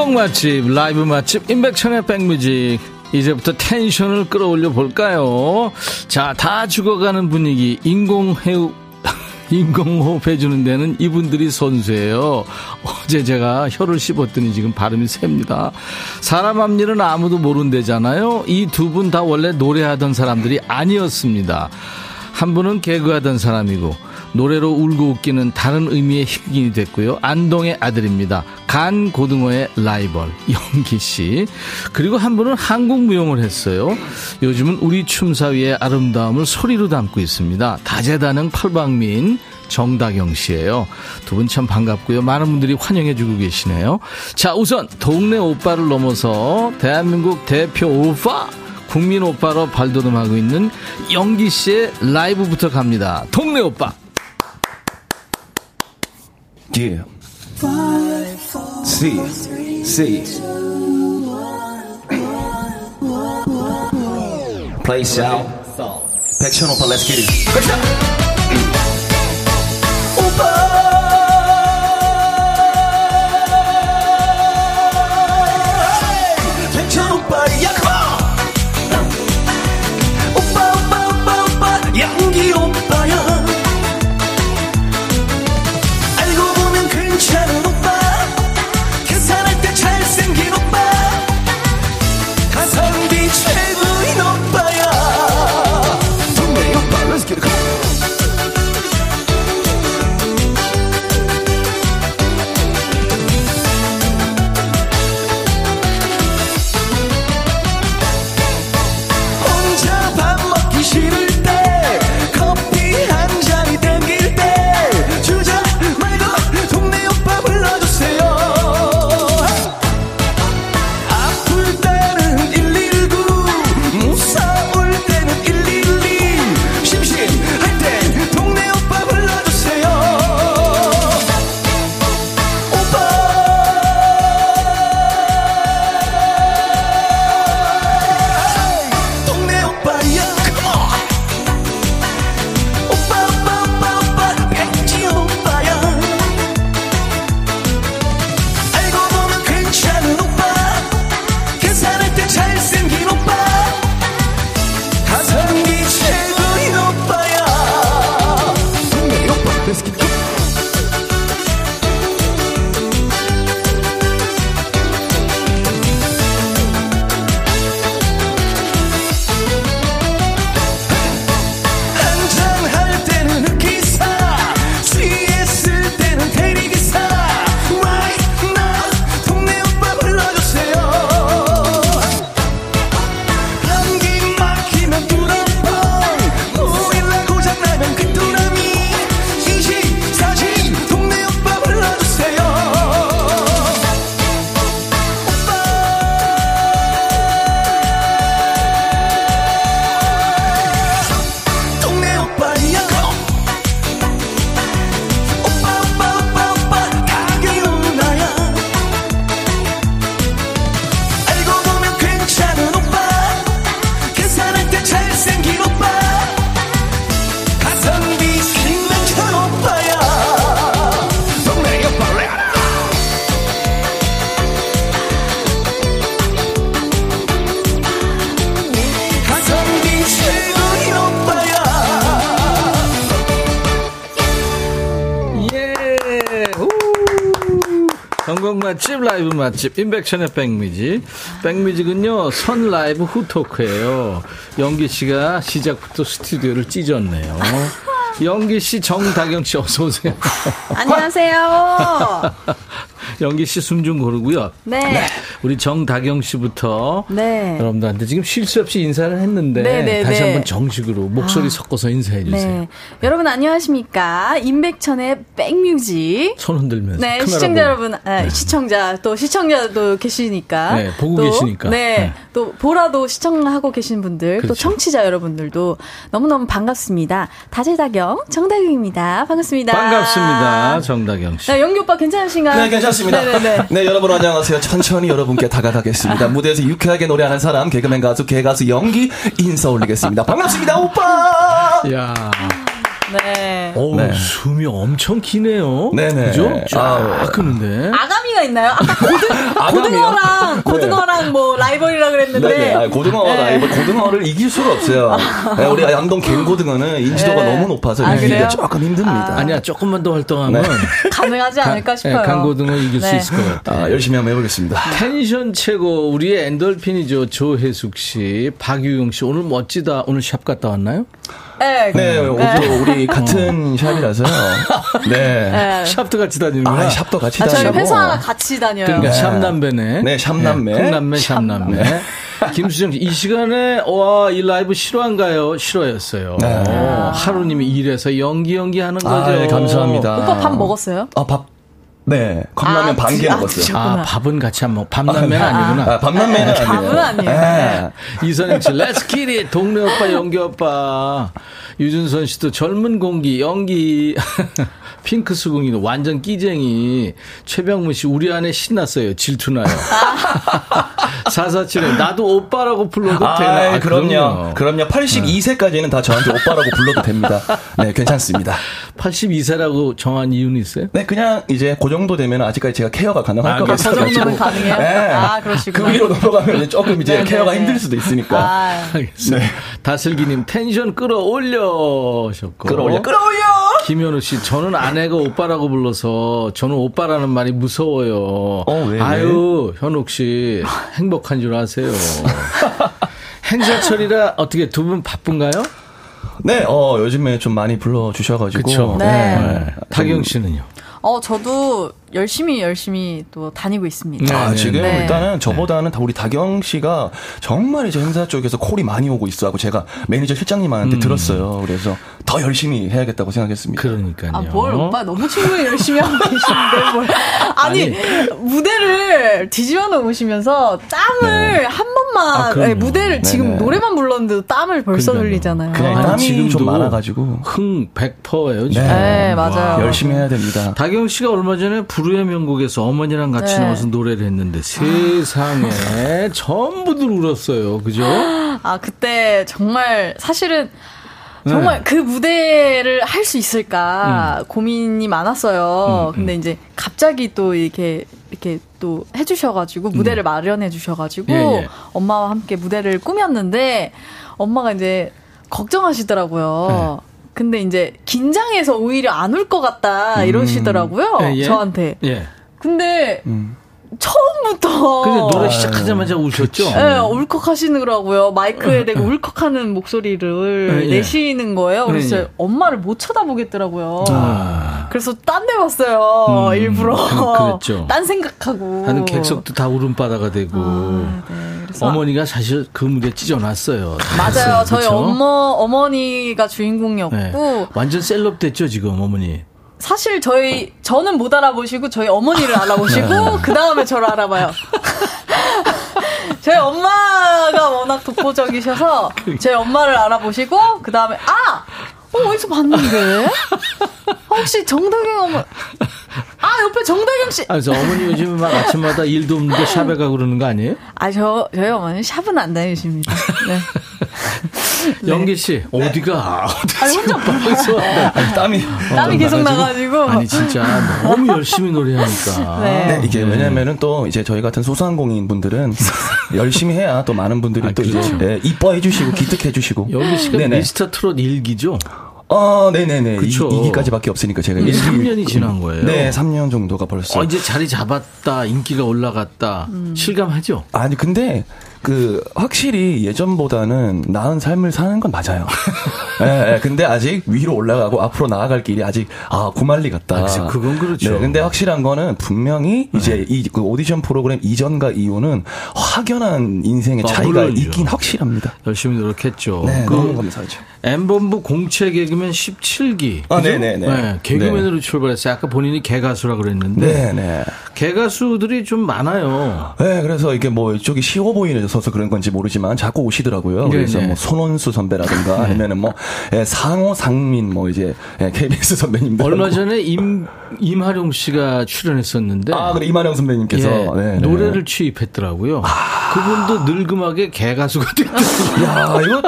선곡 맛집, 라이브 맛집, 임백천의 백뮤직. 이제부터 텐션을 끌어올려 볼까요? 자, 다 죽어가는 분위기, 인공해우, *laughs* 인공호흡 해주는 데는 이분들이 선수예요. 어제 제가 혀를 씹었더니 지금 발음이 셉니다. 사람 앞일은 아무도 모른대잖아요. 이 두 분 다 원래 노래하던 사람들이 아니었습니다. 한 분은 개그하던 사람이고, 노래로 울고 웃기는 다른 의미의 흑인이 됐고요. 안동의 아들입니다. 간 고등어의 라이벌 영기 씨. 그리고 한 분은 한국 무용을 했어요. 요즘은 우리 춤사위의 아름다움을 소리로 담고 있습니다. 다재다능 팔방미인 정다경 씨예요. 두 분 참 반갑고요. 많은 분들이 환영해 주고 계시네요. 자, 우선 동네 오빠를 넘어서 대한민국 대표 오빠 국민 오빠로 발돋움하고 있는 영기 씨의 라이브부터 갑니다. 동네 오빠. Yeah. Five, four, six, three, six. Two, one, one, one, Play shout. Back channel, let's get it. Opa! 전국 맛집 라이브 맛집 임백천의 백뮤직 백뮤직은요. 선 라이브 후 토크예요. 영기 씨가 시작부터 스튜디오를 찢었네요. *laughs* 영기 씨 정다경 씨 어서 오세요. 안녕하세요. *laughs* 영기 씨 숨 좀 고르고요 네. 우리 정다경 씨부터 네. 여러분들한테 지금 쉴새 없이 인사를 했는데 네, 네, 다시 네. 한번 정식으로 목소리 섞어서 인사해 주세요 네. 여러분 안녕하십니까? 임백천의 백뮤직. 손 흔들면서 네, 시청자 보고. 여러분, 아, 시청자, 또 시청자도 계시니까. 네, 보고 또, 계시니까. 네, 네. 또 보라도 시청하고 계신 분들, 또 그렇죠. 청취자 여러분들도 너무너무 반갑습니다. 다재다경, 정다경입니다. 반갑습니다. 반갑습니다 정다경 씨 네, 영기 오빠 괜찮으신가요? 네, 괜찮습니다. 네네네. 네, 여러분 안녕하세요. 천천히 여러분께 다가가겠습니다. *laughs* 무대에서 유쾌하게 노래하는 사람, 개그맨 가수, 개가수 연기 인사 올리겠습니다. 반갑습니다, 오빠! 야 네. 어우, 네. 숨이 엄청 기네요. 네네. 그죠? 쫙 아우. 끄는데. 아가미가 있나요? 아까 고등, *laughs* 아가미요? 고등어랑, 고등어랑 뭐 라이벌이라 그랬는데. 네네. 아, 고등어, 네. 라이브 고등어를 이길 수가 없어요. 네, 우리 안동 간고등어는 인지도가 네. 너무 높아서 아, 이기기가? 조금 힘듭니다. 아니야, 조금만 더 활동하면. *laughs* 가능하지 않을까 싶어요. 네, 간고등어 이길 수 네. 있을 것 같아요. 아, 열심히 한번 해보겠습니다. 텐션 최고, 우리의 엔돌핀이죠. 조혜숙 씨, 박유용 씨. 오늘 멋지다. 오늘 샵 갔다 왔나요? 네. 네, 오늘 우리 같은 샵이라서요. *laughs* 네. 네. 샵도 같이 다니는구나. 아, 샵도 같이 아, 저희 다니고. 회사 같이 다녀요. 그러니까 네. 샵남매네. 네, 샵남매. 콩남매, *laughs* 샵남매. 김수정 씨, 이 시간에, 와, 이 라이브 실화인가요? 실화였어요. 네. 어, 하루님이 일해서 영기 영기 하는 거죠. 아, 네, 감사합니다. 오빠 밥 먹었어요? 아, 밥. 네, 컵라면 아, 반개 아, 먹었어요. 아. 밥은 같이 안 먹, 밥남매는 아니구나. 아, 밥남매는 아니에요. 밥은 아니에요. 네. 이선영 씨, Let's get it 동네 오빠, 영기 오빠. 유준선 씨도 젊은 공기, 연기. *laughs* 핑크 수궁이도 완전 끼쟁이. 최병문 씨, 우리 안에 신났어요. 질투나요. *laughs* 사사칠에 나도 오빠라고 불러도 아, 되나? 아, 그럼요. 그럼요. 82세까지는 다 저한테 오빠라고 불러도 됩니다. 네, 괜찮습니다. 82세라고 정한 이유는 있어요? 네, 그냥 이제 그 정도 되면 아직까지 제가 케어가 가능할 아, 것그 같아요. 정도는 가능해요? 아, 그러시구나. 그 위로 넘어가면 이제 조금 이제 네, 케어가 네, 힘들 네. 수도 있으니까. 아, 알겠습니다. 다슬기님 텐션 끌어올려셨고. 끌어올려, 끌어올려! 김현우 씨, 저는 아내가 오빠라고 불러서 저는 오빠라는 말이 무서워요. 어, 왜, 왜? 아유, 현욱 씨, 행복 한 줄 아세요. *laughs* 행사철이라 어떻게 두 분 바쁜가요? 네, 어, 요즘에 좀 많이 불러주셔가지고. 그쵸. 네. 타경 씨는요? 어, 저도 열심히 열심히 또 다니고 있습니다. 아, 네, 지금 네. 일단은 저보다는 다 우리 다경 씨가 정말 이제 행사 쪽에서 콜이 많이 오고 있어 하고 제가 매니저 실장님한테 들었어요. 그래서 더 열심히 해야겠다고 생각했습니다. 그러니까요. 아, 뭘 오빠 너무 충분히 열심히 하고 계시는데 뭘. *laughs* 아니, 무대를 뒤집어 놓으시면서 땀을 한 번만, 아. 네, 무대를 지금. 노래만 불렀는데도 땀을 벌써 그러니까요. 흘리잖아요. 그냥 아니, 땀이 지금도 좀 많아 가지고. 흥 100%예요, 지금. 네, 맞아요. 열심히 해야 됩니다. 다경 씨가 얼마 전에 불후의 명곡에서 어머니랑 같이 네. 나와서 노래를 했는데 세상에 전부들 울었어요. 그죠? *gasps* 아, 그때 정말 사실은 네. 정말 그 무대를 할 수 있을까 고민이 많았어요. 음, 근데 이제 갑자기 또 이렇게 이렇게 또 해주셔가지고 무대를 마련해 주셔가지고 음. 예, 예. 엄마와 함께 무대를 꾸몄는데 엄마가 이제 걱정하시더라고요. 네. 근데 이제 긴장해서 오히려 안 울 것 같다 이러시더라고요. 예, 예. 저한테. 예. 근데 음. 처음부터 근데 노래 시작하자마자 우셨죠? 예, 울컥하시더라고요. 마이크에 대고 울컥하는 목소리를 예, 예. 내시는 거예요. 그래서 예, 예. 엄마를 못 쳐다보겠더라고요. 아. 그래서 딴 데 봤어요. 음, 일부러. 그- 그랬죠. 딴 생각하고. 하는 객석도 다 울음바다가 되고 아, 네. 그래서 어머니가 사실 그 무대 찢어놨어요. 맞아요. 저희 그쵸? 엄마 어머니가 주인공이었고 네. 완전 셀럽 됐죠 지금 어머니. 사실 저희 저는 못 알아보시고 저희 어머니를 알아보시고 그 다음에 저를 알아봐요. *laughs* 저희 엄마가 워낙 독보적이셔서 저희 엄마를 알아보시고 그 다음에 아 어, 어디서 봤는데? 어, 혹시 정다경 어머 아 옆에 정다경 씨. 아, 그래서 어머니 요즘 막 아침마다 일도 없는데 샵에 가고 그러는 거 아니에요? 아 저 저희 어머니 샵은 안 다니십니다. 네. *laughs* 영기 씨 어디가? 아니 혼자 왔다. 아니, 땀이. 땀이 계속 나가지고. 아니 진짜 너무 열심히 노래하니까. 네. 네, 이게 왜냐면은 또 이제 저희 같은 소상공인 분들은 *laughs* 열심히 해야 또 많은 분들이 아, 또 그렇죠. 이제 네, 이뻐해 주시고 기특해 주시고. 영기 씨가 네네. 미스터 트롯 일기죠? 아, 네네네. 그쵸. 2기까지밖에 없으니까 제가. 이게 일기- 3년이 지난 거예요. 네, 3년 정도가 벌써. 어, 이제 자리 잡았다, 인기가 올라갔다, 실감하죠? 아니, 근데, 그, 확실히 예전보다는 나은 삶을 사는 건 맞아요. *laughs* 예, 예, 근데 아직 위로 올라가고 앞으로 나아갈 길이 아직, 아, 구말리 같다. 아, 그건 그렇죠. 네, 근데 확실한 거는 분명히 이제 이, 그 오디션 프로그램 이전과 이후는 확연한 인생의 아, 차이가 물론이죠. 있긴 확실합니다. 열심히 노력했죠. 네, 그 너무 감사하죠. M본부 공채 개그맨 17기. 아, 네네네. 개그맨으로 출발했어요. 아까 본인이 개가수라 그랬는데. 네네. 개가수들이 좀 많아요. 네, 그래서 이게 뭐 이쪽이 쉬워 보이 셔서 그런 건지 모르지만 자꾸 오시더라고요. 네네. 그래서 뭐 손원수 선배라든가 *laughs* 아니면은 뭐 예, 상호 상민 뭐 이제 예, KBS 선배님들 얼마 전에 im, 임하룡 씨가 출연했었는데. 아, 그래 이만영 선배님께서 예, 네, 네. 노래를 취입했더라고요. 그분도 늙음하게 개 가수가 됐더라고요. 야, 이거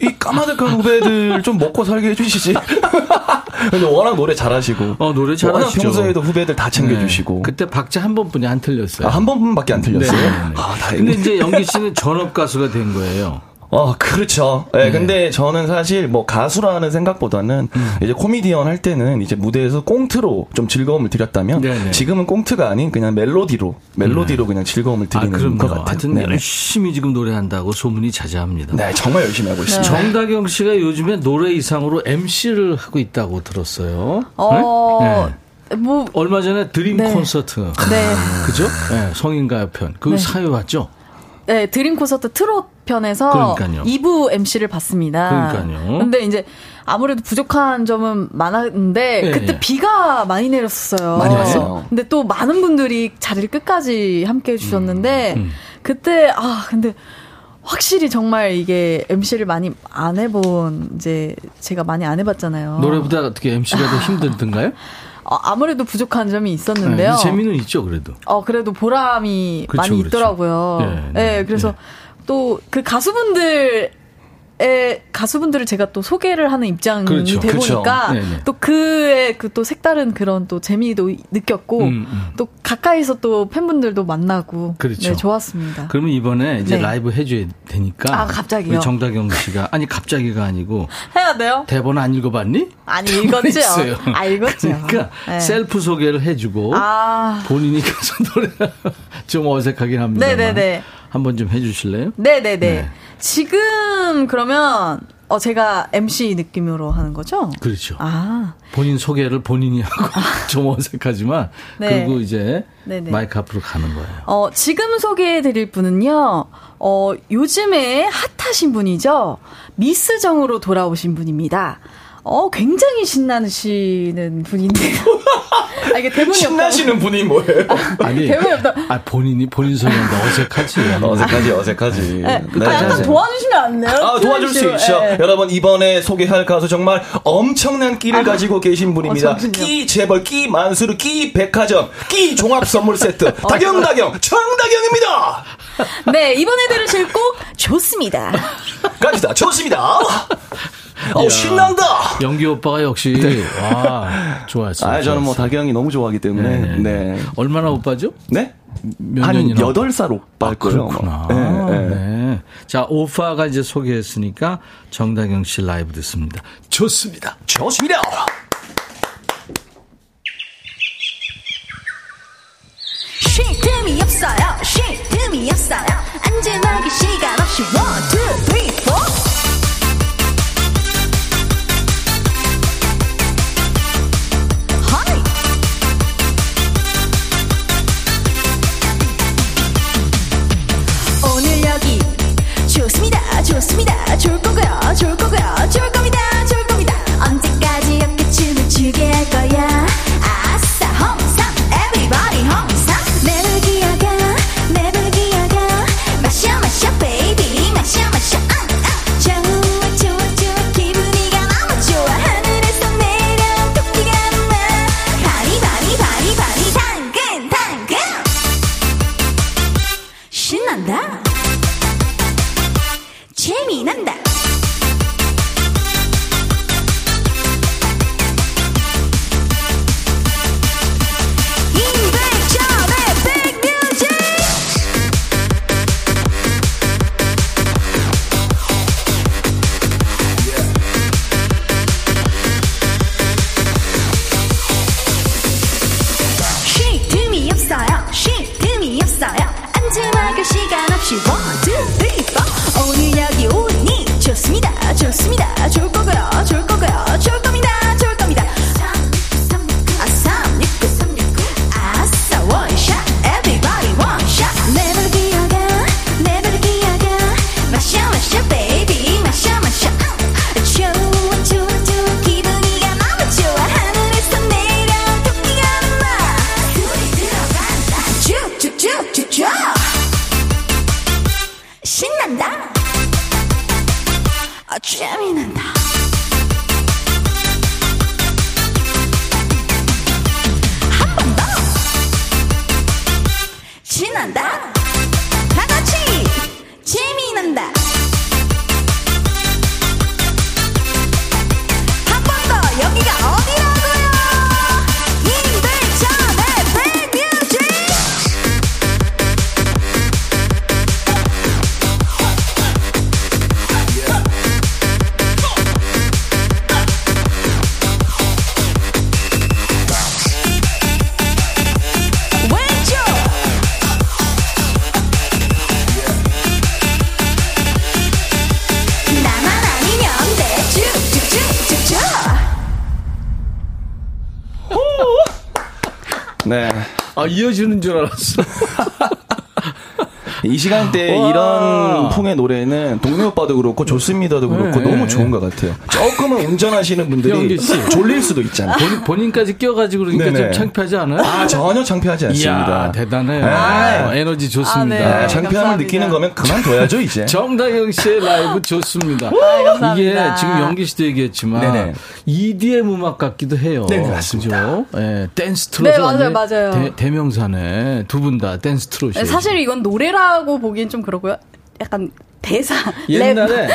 이 까마득한 후배들 좀 먹고 살게 해주시지. *laughs* 근데 워낙 노래 잘하시고. 어, 노래 잘하시죠. 평소에도 후배들 다 챙겨주시고. 네. 그때 박자 한 번뿐이 안 틀렸어요. 아, 한 번밖에 안 틀렸어요. 네. 아, 다행이네. 근데 이제 영기 씨는 전업 가수가 된 거예요. 어, 그렇죠. 예, 근데 저는 사실 뭐 가수라는 생각보다는 음. 이제 코미디언 할 때는 이제 무대에서 꽁트로 좀 즐거움을 드렸다면 네네. 지금은 꽁트가 아닌 그냥 멜로디로 멜로디로 그냥 즐거움을 아, 드리는 그럼요. 것 같아요. 하여튼 네네. 열심히 지금 노래한다고 소문이 자자합니다. 네, 정말 열심히 하고 있습니다. 정다경 씨가 요즘에 노래 이상으로 MC를 하고 있다고 들었어요. 어, 네? 뭐, 얼마 전에 드림 네. 콘서트. 네. 그죠? 네, 성인가요 편. 그 네. 사회 왔죠? 네, 드림 콘서트 트롯 편에서 그러니까요. 2부 MC를 봤습니다. 그러니까요. 근데 이제 아무래도 부족한 점은 많았는데 네, 그때 네. 비가 많이 내렸었어요. 많이 왔어요. 근데 또 많은 분들이 자리를 끝까지 함께 해 주셨는데 음. 그때 아 근데 확실히 정말 이게 MC를 많이 안 해본 이제 제가 많이 안 해봤잖아요. 노래보다 어떻게 MC가 더 힘들던가요? *laughs* 어, 아무래도 부족한 점이 네, 있었는데요. 근데 재미는 있죠, 그래도. 어, 그래도 보람이 그렇죠, 많이 그렇죠. 있더라고요. 네, 네, 네, 그래서 네. 또그 가수분들 의 가수분들을 제가 또 소개를 하는 입장이 그렇죠, 돼 그렇죠. 보니까 네, 네. 또 그의 그 또 색다른 그런 또 재미도 느꼈고 음, 음. 또 가까이서 또 팬분들도 만나고 그렇죠. 네, 좋았습니다. 그러면 이번에 이제 네. 라이브 해줘야 되니까. 아, 갑자기요? 정다경 씨가. 아니, 갑자기가 아니고. 해야 돼요? 대본 안 읽어봤니? 아니 *laughs* 읽었죠. 있어요. 아 읽었죠. 그러니까 네. 셀프 소개를 해주고 아, 본인이 가서 *laughs* 노래 좀 어색하긴 합니다. 네네네. 한번 좀 해주실래요? 네네네. 네. 지금 그러면 어 제가 MC 느낌으로 하는 거죠? 그렇죠. 아. 본인 소개를 본인이 하고 *laughs* 좀 어색하지만 네. 그리고 이제 네네. 마이크 앞으로 가는 거예요. 어, 지금 소개해 드릴 분은요, 어, 요즘에 핫하신 분이죠. 미스 정으로 돌아오신 분입니다. 어, 굉장히 신나시는 분인데요. *laughs* 아, 이게 대본이 없다. 신나시는 분이 뭐예요? 아 니, 대본이 없다. 아 본인이 본인 소개하는데 *laughs* 어색하지. 어색하지, 어색하지. 네, 네. 아, 약간 도와주시면 안 돼요? 아, 도와줄 수. 있죠. 예. 여러분, 이번에 소개할 가수 정말 엄청난 끼를 아. 가지고 계신 분입니다. 어. 끼 재벌, 끼 만수르, 끼 백화점, 끼 종합 선물 세트. *laughs* 어, 다경다경, 청다경입니다! 네, 이번에 들으실 곡 좋습니다. 갑시다. 좋습니다. 어 신난다. 연기 오빠가 역시 네. 와 좋아했어요. 아 저는 뭐 다경이 너무 좋아하기 때문에 네. 네. 네. 네. 얼마나 오빠죠? 네. 한 여덟 살 오빠 아, 거예요. 그렇구나. 네, 네. 네. 자, 오빠가 이제 소개했으니까 정다경 씨 라이브 듣습니다. 좋습니다. 좋습니다. 쉴 틈이 없어요. 쉴 틈이 없어요. 안전하게 시간 없이 1, 2, 3, 좋습니다. 좋을 거고요. 좋을 거고요. 좋을 겁니다. 좋을 겁니다. 언제까지 어깨춤을 추게 할 거야 아 이어지는 줄 알았어. 이 시간대에 와. 이런 풍의 노래는 동네 오빠도 그렇고 좋습니다도 그렇고 네, 너무 네. 좋은 것 같아요. 조금은 운전하시는 분들이. 졸릴 수도 있잖아요. 본인, 본인까지 끼어가지고 그러니까 네네. 좀 창피하지 않아요? 아, 전혀 창피하지 않습니다. 이야, 대단해요. 네. 아, 에너지 좋습니다. 아, 네. 네, 창피함을 감사합니다. 느끼는 거면 그만둬야죠, 이제. *laughs* 정다경 씨의 라이브 좋습니다. 아, 감사합니다. 이게 지금 영기 씨도 얘기했지만 네네. EDM 음악 같기도 해요. 네, 맞습니다. 예, 댄스 트롯 네, 맞아요, 맞아요. 대, 명사네 두 분 다 댄스 트롯이. 네, 사실 이건 노래라 고 보기엔 좀 그러고요. 약간 대사 옛날에 랩.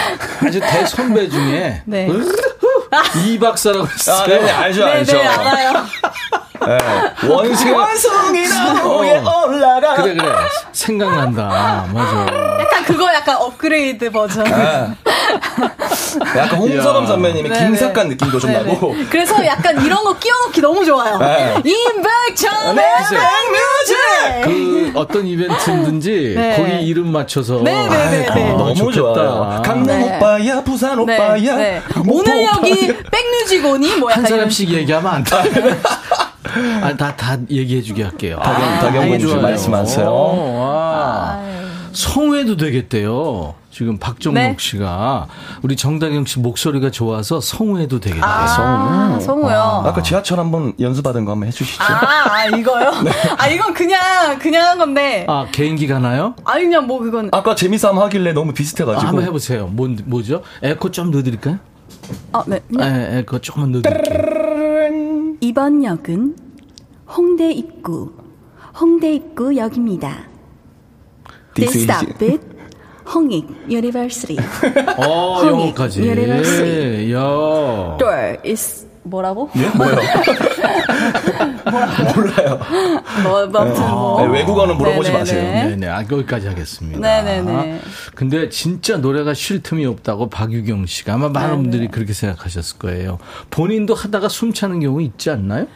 아주 대선배 중에 *laughs* 네. 이 박사라고 했어요. 아, 네, 알죠, 네, 알죠. 네, 알아요. *laughs* 네. 원숭이, 원숭이 나무 위에 올라가. 그래 그래 생각난다. 맞아. 약간 그거 약간 업그레이드 버전. 네. 약간 홍서감 이야. 선배님의 네, 김삿간 네. 느낌도 좀 네, 나고. 네. 그래서 약간 이런 거 끼워넣기 너무 좋아요. 네. 임백천의. 백뮤직! 그 어떤 이벤트든지 네. 거기 이름 맞춰서 네, 네, 네, 네. 아, 너무 좋겠다. 좋아요. 강남 네. 오빠야, 부산 네, 오빠야. 네. 오늘 여기 오빠야. 백뮤직 오니? 뭐한 사람씩 얘기하면 안 돼. *laughs* *laughs* 아, 다, 다 얘기해주게 할게요. 다경, 아, 다경문 씨. 말씀하세요. 어, 와. 성우해도 되겠대요. 지금 박정목 네. 씨가 우리 정다경 씨 목소리가 좋아서 성우해도 되겠대요. 아, 성우요. 아 까 지하철 한번 연습받은 거 한번 해주시죠. 아, 아, 이거요? *laughs* 아, 이건 그냥, 그냥 한 건데. 아, 개인기 가나요? 아니, 그냥 뭐 그건. 아까 재미삼 하길래 너무 비슷해가지고. 아, 한번 해보세요. 뭐, 뭐죠? 에코 좀 넣어드릴까요? 아, 네. 에, 에코 조금만 넣어드릴게요. 이번 역은 홍대 입구 홍대 입구 역입니다. This is- stop it 홍익 University. 어, 홍익 영어까지. University. 야. Door is 뭐라고? 예? 뭐요? 몰라요. 뭐, 뭐, 아무튼 뭐. 네, 외국어는 물어보지 네네네. 마세요. 네네. 아, 여기까지 하겠습니다. 네네네. 근데 진짜 노래가 쉴 틈이 없다고 박유경 씨가 아마 많은 네네. 분들이 그렇게 생각하셨을 거예요. 본인도 하다가 숨 차는 경우 있지 않나요?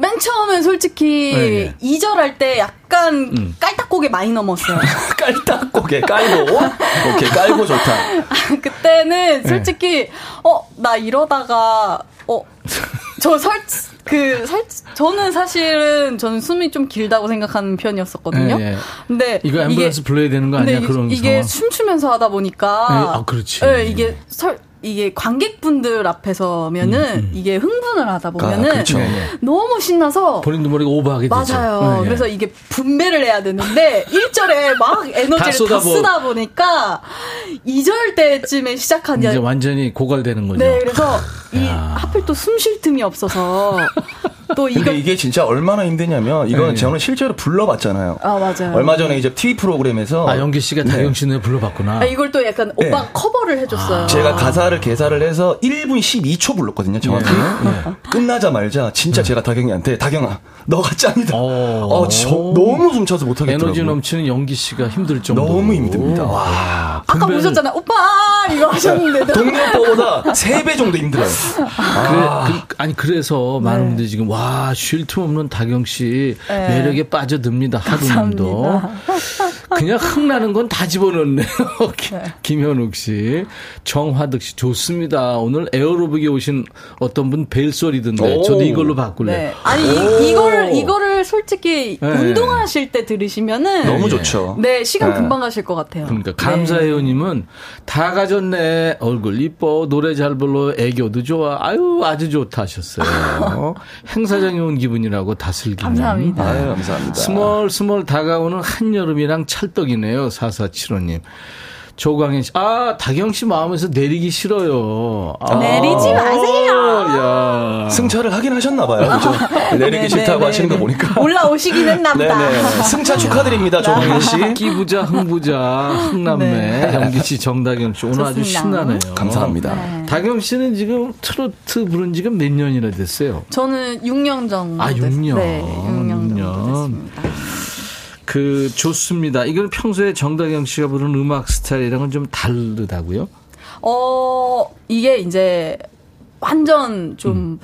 맨 처음엔 솔직히 네, 네. 이 2절 할 때 약간 음. 깔딱고개 많이 넘었어요. *laughs* 깔딱고개 깔고. 오케이, 깔고 좋다. 그때는 솔직히 어나 이러다가 어 저 설그살 저는 사실은 저는 숨이 좀 길다고 생각하는 편이었었거든요. 네, 네. 근데 이거 앰뷸런스 불러야 되는 거 아니야? 그런 이게 상황. 춤추면서 하다 보니까 네, 아, 그렇지. 네, 이게 설 이게 관객분들 앞에서면은 음, 이게 흥분을 하다 보면은 아, 그렇죠. 네, 네. 너무 신나서 본인도 모르게 오버하게 되죠. 맞아요. 네, 네. 그래서 이게 분배를 해야 되는데 *laughs* 1절에 막다 에너지를 다, 쏟아부- 쓰다 보 니까 2절 때쯤에 시작한 이제 게 완전히 고갈되는 거죠. 네, 그래서 이 야. 하필 또 숨 쉴 틈이 없어서 *laughs* 또 이거 이게 진짜 얼마나 힘드냐면 이거는 네. 저는 실제로 불러봤잖아요. 아 맞아요. 얼마 전에 이제 TV 프로그램에서 아, 영기 씨가 네. 다경 씨 노래 불러봤구나. 아, 이걸 또 약간 네. 오빠 커버를 해줬어요. 제가 가사 를 개사를 해서 1분 12초 불렀거든요, 정확히. 네. 끝나자마자 진짜 제가 다경이한테 다경아, 너가 짱이다. 어. 어, 저 너무 숨차서 못하겠더라고요. 에너지 넘치는 영기 씨가 힘들 정도. 너무 힘듭니다. 와. 아까 보셨잖아요. 오빠 이거 하셨는데도 동네 오빠보다 3배 정도 힘들어요. 그래, 그, 아니 그래서 많은 분들이 지금 와 쉴 틈 없는 다경 씨 네. 매력에 빠져듭니다. 하루님도. 그냥 흥나는 건 다 집어넣네요. *laughs* 김현욱 씨. 정화득 씨, 좋습니다. 오늘 에어로빅에 오신 어떤 분 벨 소리던데. 오. 저도 이걸로 바꿀래. 네. 아니 오. 이, 이거를 이거를 솔직히 네. 운동하실 때 들으시면은 너무 좋죠. 네 시간 네. 금방 가실 것 같아요. 그러니까 네. 감사해요님은 다 가졌네 얼굴 이뻐 노래 잘 불러 애교도 좋아 아유 아주 좋다 하셨어요 *laughs* 행사장에 온 기분이라고 다슬기 감사합니다. 아유, 감사합니다. 스멀 스멀 다가오는 한 여름이랑 찰떡이네요 4475님 조광현 씨, 아, 다경 씨 마음에서 내리기 싫어요. 아, 내리지 마세요. 야. 승차를 하긴 하셨나 봐요. *laughs* 그죠? 내리기 네, 싫다고 네, 하시는 네. 거 보니까. 올라오시긴 했나 보다. 네네. 승차 축하드립니다, 조광현 씨. 끼부자, 흥부자, 흥남매, 네. 영기 씨, 정다경 씨. 오늘 아주 좋습니다. 신나네요. 감사합니다. 네. 다경 씨는 지금 트로트 부른 지가 몇 년이나 됐어요? 저는 6년 정도. 아, 됐- 6년. 네, 6년, 6년. 정도 됐습니다. 그, 좋습니다. 이건 평소에 정다경 씨가 부르는 음악 스타일이랑은 좀 다르다고요? 어, 이게 이제 완전 좀 음.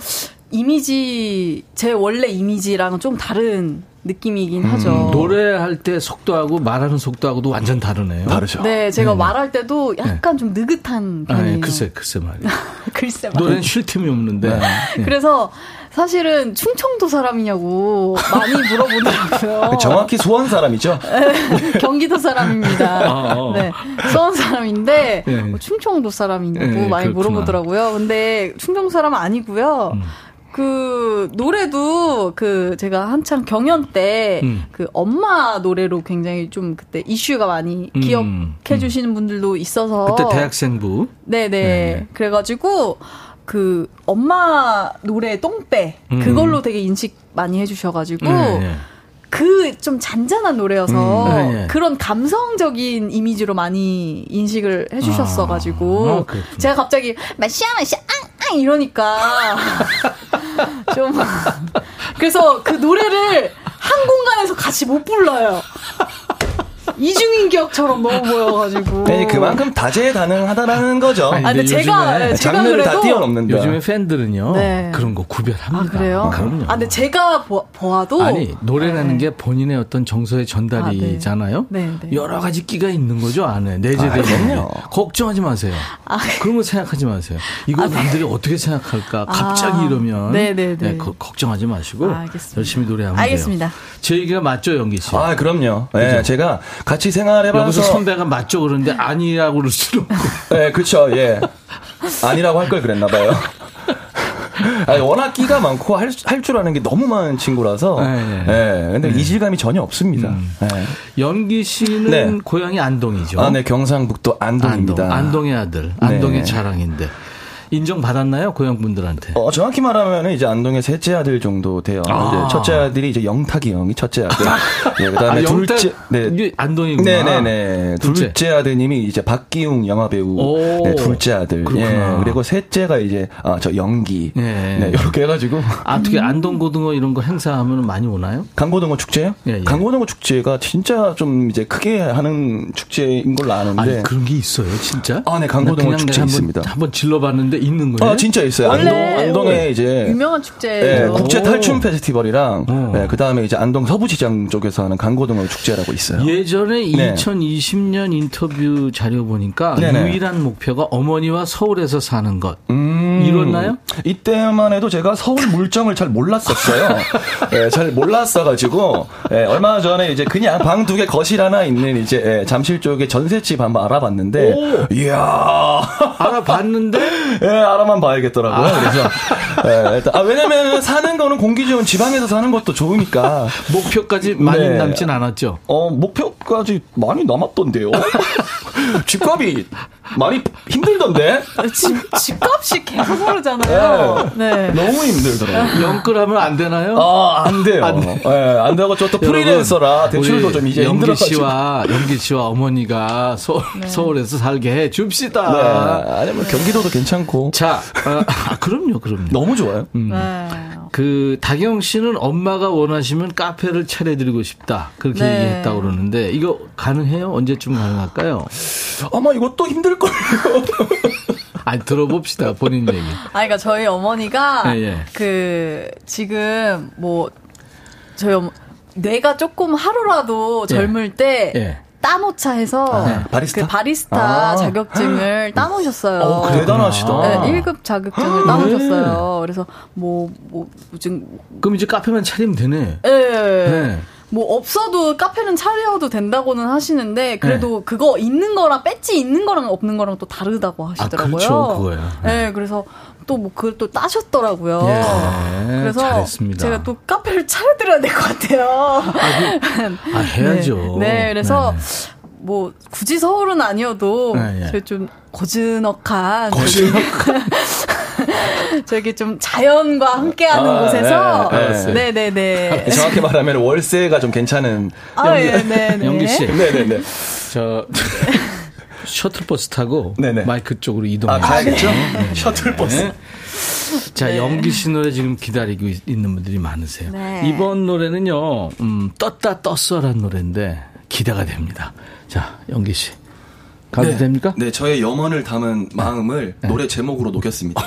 이미지, 제 원래 이미지랑은 좀 다른 느낌이긴 하죠. 음, 노래할 때 속도하고 말하는 속도하고도 완전 다르네요. 다르죠. 네, 제가 말할 때도 약간 좀 느긋한 아, 편이에요. 예, 글쎄, 글쎄 말이에요. *laughs* 글쎄 말. 노래는 쉴 틈이 없는데. 예. 그래서 사실은 충청도 사람이냐고 많이 물어보더라고요. 그 *laughs* 정확히 소원 사람이죠? *laughs* 경기도 사람입니다. 아, 어. 네. 수원 사람인데 예. 뭐 충청도 사람이냐고 예, 많이 그렇구나. 물어보더라고요. 근데 충청 사람 아니고요. 음. 그 노래도 그 제가 한창 경연 때그 음. 엄마 노래로 굉장히 좀 그때 이슈가 많이 음. 기억해 주시는 분들도 있어서 그때 대학생부. 네네. 네. 그래가지고 그 엄마 노래 똥배 음. 그걸로 되게 인식 많이 해주셔가지고 네, 네. 그좀 잔잔한 노래여서 음, 네, 네. 그런 감성적인 이미지로 많이 인식을 해주셨어가지고 아, 그렇구나. 제가 갑자기 마시아 마시아 앙앙 이러니까 *laughs* 좀 그래서 그 노래를 한 공간에서 같이 못 불러요. 이중인격처럼 너무 보여가지고. 네, 그만큼 다재 가능하다라는 거죠. 아니, 아, 근데 근데 제가 요즘에 제가 장르를 다 그래도 뛰어넘는다. 요즘에 팬들은요. 네. 그런 거 구별합니다. 아 그래요? 그럼요. 아 근데 제가 보, 보아도 아니 노래라는 네. 게 본인의 어떤 정서의 전달이잖아요. 아, 네. 네, 네. 여러 가지 끼가 있는 거죠 안에 내재되어 아. 걱정하지 마세요. 아. 그런 거 생각하지 마세요. 이거 남들이 어떻게 생각할까? 갑자기 아, 이러면 네, 네, 네. 거- 걱정하지 마시고 아, 알겠습니다. 열심히 노래하면 알겠습니다. 돼요. 제 얘기가 맞죠, 연기 씨? 아, 그럼요. 네, 제가 같이 생활해봐서. 여기서 선배가 맞죠 그러는데 아니라고 그럴 수는 없고. 네, 그쵸, 예. 아니라고 할 걸 그랬나 봐요. 아니, 워낙 끼가 많고 할, 할줄 아는 게 너무 많은 친구라서. 네, 예. 네. 근데 이질감이 전혀 없습니다. 예. 연기 씨는 네. 고향이 안동이죠. 아, 네, 경상북도 안동입니다. 안동, 의 아들, 안동의 네. 자랑인데 인정 받았나요 고향 분들한테? 어, 정확히 말하면 이제 안동의 셋째 아들 정도 돼요. 아. 첫째 아들이 이제 영탁이 형이 첫째 아들. 네, 그다음에 아, 둘째 네. 안동이구나. 네네네. 둘째. 둘째. 아드님이 이제 박기웅 영화 배우. 오. 네, 둘째 아들. 그렇구나. 예. 그리고 셋째가 이제 아, 저 연기. 예. 네, 이렇게 해가지고 아, 어떻게 안동 고등어 이런 거 행사하면 많이 오나요? 강고등어 축제요? 예, 예. 강고등어 축제가 진짜 좀 이제 크게 하는 축제인 걸로 아는데. 아니 그런 게 있어요, 진짜? 아, 네, 강고등어 축제 있습니다. 한번 질러봤는데 있는 거예요? 아, 진짜 있어요. 안동, 안동에 이제. 유명한 네, 축제죠. 국제 오. 탈춤 페스티벌이랑 오. 네, 그다음에 이제 안동 서부시장 쪽에서 하는 강고등어 축제라고 있어요. 예전에 네. 2020년 인터뷰 자료 보니까 네네. 유일한 목표가 어머니와 서울에서 사는 것. 음, 이뤘나요? 이때만 해도 제가 서울 물정을 잘 몰랐었어요. *laughs* 예, 잘 몰랐어가지고 예, 얼마 전에 이제 그냥 방 두 개 거실 하나 있는 이제 예, 잠실 쪽에 전셋집 한번 알아봤는데, 이야, 알아봤는데 *laughs* 예, 알아만 봐야겠더라고요. 그래서 예, 일단 아 왜냐면 사는 거는 공기 좋은 지방에서 사는 것도 좋으니까. 목표까지 많이 네. 남진 않았죠. 어, 목표까지 많이 남았던데요. *laughs* 집값이 많이 힘들던데? 집, 집값이 계속 오르잖아요. 네. 너무 힘들더라고요. 영끌하면 안 되나요? 아, 안 돼요. 안 예, 안 되고 저 또 프리랜서라 대출도 좀 이제 연기 힘들어가지고. 씨와 연기 씨와 어머니가 서, 서울에서 살게 해 네. 줍시다. 아니면 경기도도 괜찮고. 자, 어, 아, 그럼요, 그럼요. 너무 좋아요. 네. 그 다경 씨는 엄마가 원하시면 카페를 차려드리고 싶다 그렇게 네. 얘기했다고 그러는데 이거 가능해요? 언제쯤 가능할까요? 아마 이것도 힘들걸요. 아니 들어봅시다 본인 얘기. 아, 그러니까 저희 어머니가 예, 예. 그 지금 뭐 저희 어머 뇌가 조금 하루라도 젊을 때 예. 따놓자 해서 아, 네. 바리스타? 그 바리스타 아. 자격증을 따놓으셨어요. 어? 대단하시다. 네, 1급 자격증을 따놓으셨어요. 그래서 뭐, 뭐, 지금, 그럼 이제 카페만 차리면 되네. 예. 네. 뭐 없어도 카페는 차려도 된다고는 하시는데 그래도 네. 그거 있는 거랑 배지 있는 거랑 없는 거랑 또 다르다고 하시더라고요. 그렇죠. 그거예요. 네, 그래서 또 뭐 그걸 또 따셨더라고요. 예, 그래서 잘했습니다. 제가 또 카페를 *laughs* 차려드려야 될 것 같아요. 아, *laughs* 해야죠. 네, 네, 그래서 네. 뭐 굳이 서울은 아니어도 네, 네. 저희 좀 고즈넉한 고즈넉한 *laughs* 저기 좀 자연과 함께하는 아, 곳에서 네, 네, 네, 네, 네. 정확히 말하면 월세가 좀 괜찮은. 아, 예, 네, 네. 영기 씨. 네네네. 저 셔틀버스 타고 네네. 마이크 쪽으로 이동해. 아, 가야겠죠? 셔틀버스. 자, 네. 영기 씨 노래 지금 기다리고 있- 있는 분들이 많으세요. 네. 이번 노래는요, 음, 떴다 떴어라는 노래인데 기대가 됩니다. 자, 영기 씨. 가도 네. 됩니까? 네, 저의 염원을 담은 마음을 노래 제목으로 녹였습니다.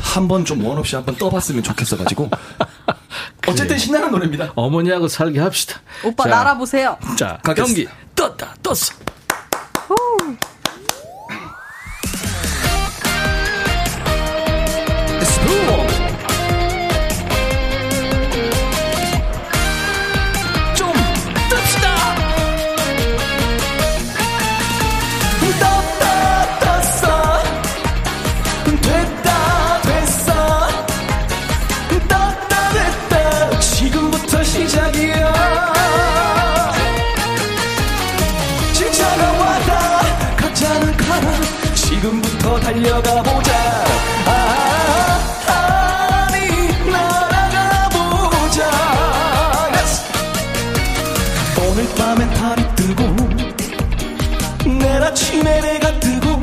한 번 좀 원 없이 한번 떠봤으면 좋겠어 가지고. *laughs* 어쨌든 신나는 노래입니다. 어머니하고 살게 합시다. 오빠 자, 날아보세요. 자, 가겠습니다. 경기 떴다 떴어. 좀 지금부터 달려가 보자. 아, 아니 날아가 보자. Yes. 오늘 밤엔 달이 뜨고 내일 아침에 내가 뜨고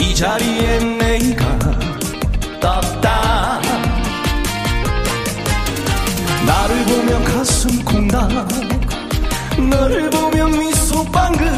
이 자리에 내가 떴다 나를 보면 가슴 콩닥 너를 보면 미소 빵긋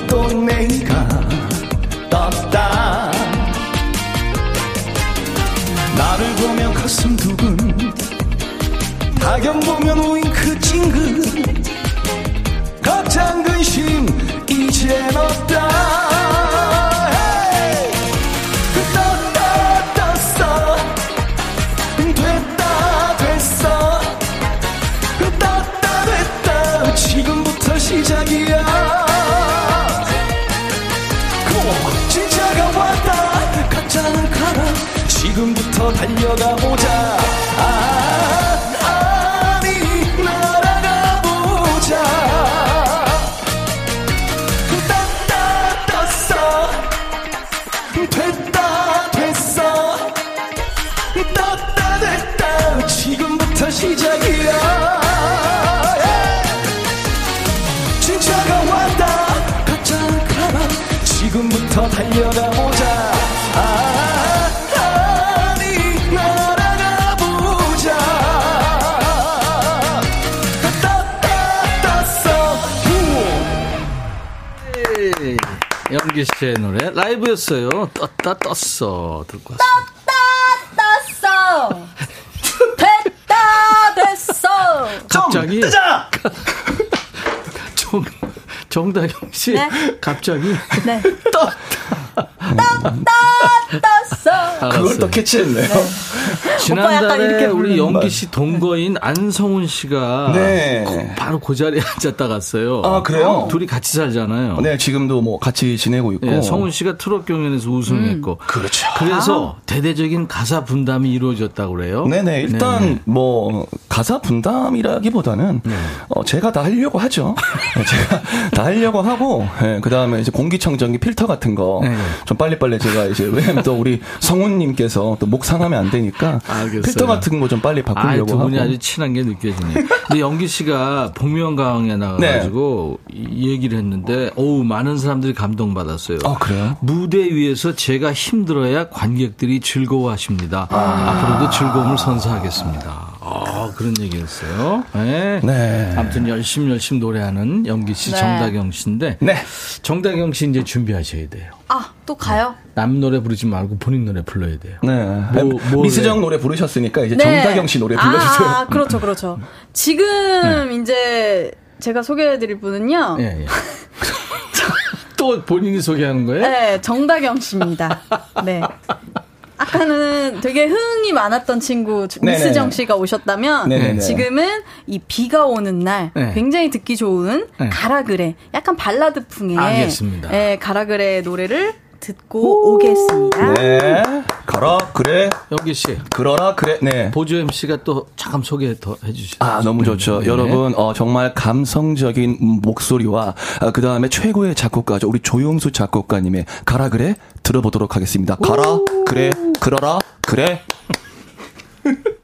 지금부터 달려가 보자. 아, 아니 날아가 보자. 떴다 떴어. 됐다 됐어. 떴다 됐다. 지금부터 시작이야. 진짜가 왔다. 가짜는 가라. 지금부터 달려가 보자 영기 씨의 노래 라이브였어요. 떴다 떴어. 듣고 왔습니다. 떴어! 됐다! 됐어! 갑자기 뜨자 *laughs* 정, 정다경 씨 네. 갑자기 네. *laughs* 떴다. 떴어! 그걸 또 캐치했네요 지난달에 이렇게 우리 영기 씨 동거인 안성훈 씨가 네. 그 바로 그 자리에 *laughs* 앉았다 갔어요. 아, 그래요? 둘이 같이 살잖아요. 네, 지금도 뭐 같이 지내고 있고. 예, 성훈 씨가 트롯 경연에서 우승했고. 그렇죠. 그래서 대대적인 가사 분담이 이루어졌다고 그래요. 네네 일단 네네. 뭐 가사 분담이라기보다는 어, 제가 다 하려고 하죠. 네, *laughs* 제가 다 하려고 하고 그 다음에 이제 공기청정기 필터 같은 거좀 네네. 빨리빨리 제가 이제 왜냐면 또 우리 성훈님께서 또 목 상하면 안 되니까 알겠어요. 필터 같은 거 좀 빨리 아, 바꾸려고 두 분이 하고. 아주 친한 게 느껴지네. 근데 영기 씨가 복면가왕에 나가가지고 네. 이 얘기를 했는데, 어우, 많은 사람들이 감동받았어요. 아 그래요? 무대 위에서 제가 힘들어야 관객들이 즐거워하십니다. 앞으로도 즐거움을 선사하겠습니다. 아, 그런 얘기였어요. 네. 네. 아무튼 열심히 열심히 노래하는 영기 씨, 네. 정다경 씨인데, 네. 정다경 씨 이제 준비하셔야 돼요. 아, 또 가요? 남 노래 부르지 말고 본인 노래 불러야 돼요. 네. 뭐, 뭐 미스정 왜? 노래 부르셨으니까 이제 네. 정다경 씨 노래 불러 주세요. 아, 아, 그렇죠, 그렇죠. 지금 네. 이제 제가 소개해 드릴 분은요. 예, 예. *laughs* 또 본인이 소개하는 거예요? 네, 정다경 씨입니다. 네. 아까는 되게 흥이 많았던 친구. 미스정 씨가 오셨다면 네네네. 지금은 이 비가 오는 날 네. 굉장히 듣기 좋은 네. 가라 그래 약간 발라드풍의 알겠습니다. 네, 가라 그래 노래를 듣고 오겠습니다. 네. 가라 그래 영기 씨. 그러라 그래 네. 보조 MC가 또 잠깐 소개 더 해주시죠. 아, 너무 좋죠. 네. 여러분, 어, 정말 감성적인 목소리와, 그 다음에 최고의 작곡가죠. 우리 조용수 작곡가님의 가라 그래 들어보도록 하겠습니다. 가라, 그래, 그러라, 그래. *laughs*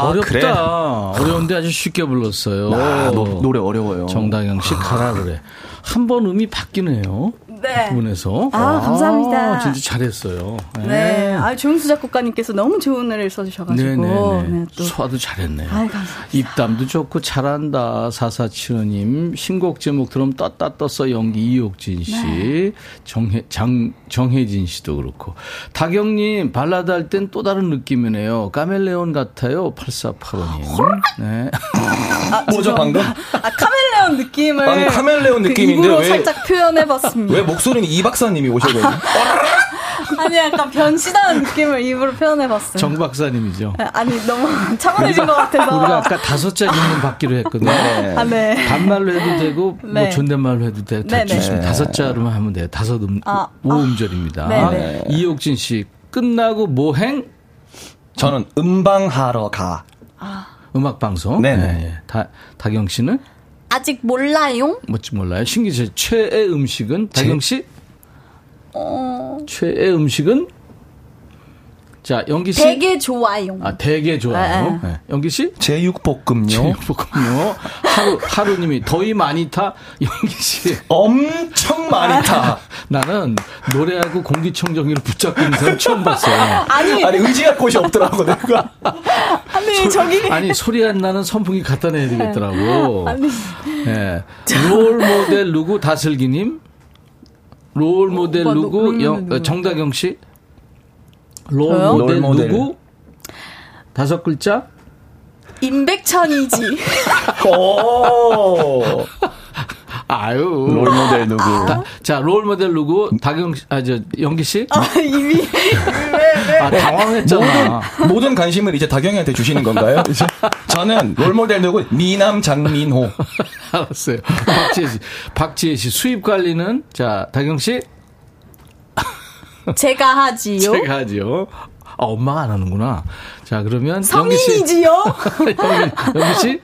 가라, 어렵다. 그래. 어려운데 아주 쉽게 불렀어요. 아, 노, 노래 어려워요. 정다경 씨 가라 그래. 한 번 음이 바뀌네요. 네. 두 분에서. 아, 감사합니다. 진짜 잘했어요. 네. 아, 조용수 작곡가님께서 너무 좋은 노래를 써주셔가지고. 네네네. 네, 또. 소화도 잘했네요. 아이, 감사합니다. 입담도 좋고 잘한다. 사사치호님 신곡 제목 들으면 떴다 떴어 연기 이옥진 씨, 네. 정혜 장 정혜진 씨도 그렇고 다경님 발라드 할 땐 또 다른 느낌이네요. 카멜레온 같아요. 8485님. 네. 뭐죠 방금? 아, 카멜레온 느낌을. 아니, 카멜레온 그 느낌인데 입으로 왜- 살짝 표현해봤습니다. 왜 목소리는 이 박사님이 오셔야 되지? *laughs* 아니, 약간 변신하는 느낌을 입으로 표현해봤어요. 정 박사님이죠. 아니, 너무 *laughs* 차분해진 것 같아서. 우리가 아까 다섯 자 질문 받기로 했거든요. 네. 아, 네. 반말로 해도 되고 뭐 네. 존댓말로 해도 돼. 다 네네. 주시면 다섯 자로만 하면 돼요. 다섯 음, 아, 오음절입니다. 네네. 이옥진 씨 끝나고 뭐행 저는 음방하러 가. 음악 방송. 네네. 다 다경 씨는 아직 몰라요? 뭐지 몰라요. 신기 씨 최애 음식은 다경 씨 어, 최애 음식은 자 연기 씨 되게 좋아요. 아 되게 좋아요. 네. 네. 연기 씨 제육볶음요. 제육볶음요. 하루 하루님이 더위 많이 타 연기 씨. 엄청 많이 타. 나는 노래하고 공기청정기를 붙잡고 있는 사람 처음 봤어요. 아니, 아니 의지할 곳이 없더라고 내가. 아니, 저기. 아니 소리 안 나는 선풍기 갖다 내야 되겠더라고. 아니. 예. 롤 모델 누구 다슬기님? 롤 모델 오빠, 누구? 롤 모델 영? 어, 정다경 씨? 롤? 모델 롤 모델. 누구? 다섯 글자? 임백천이지. *laughs* 오. 아유. 롤 모델 누구? 다- 자, 롤 모델 누구? 다경 씨, 아, 저, 연기 씨? 아, 이미. 아, 당황했잖아. 모든 관심을 이제 다경이한테 주시는 건가요? 이제 저는 롤 모델 누구? 미남 장민호. *laughs* 알았어요. 박지혜 씨. 박지혜 씨. 수입 관리는? 자, 다경 씨? *laughs* 제가 하지요. 제가 하지요. 아, 엄마가 안 하는구나. 자, 그러면. 성인이지요. *laughs* 연기 씨?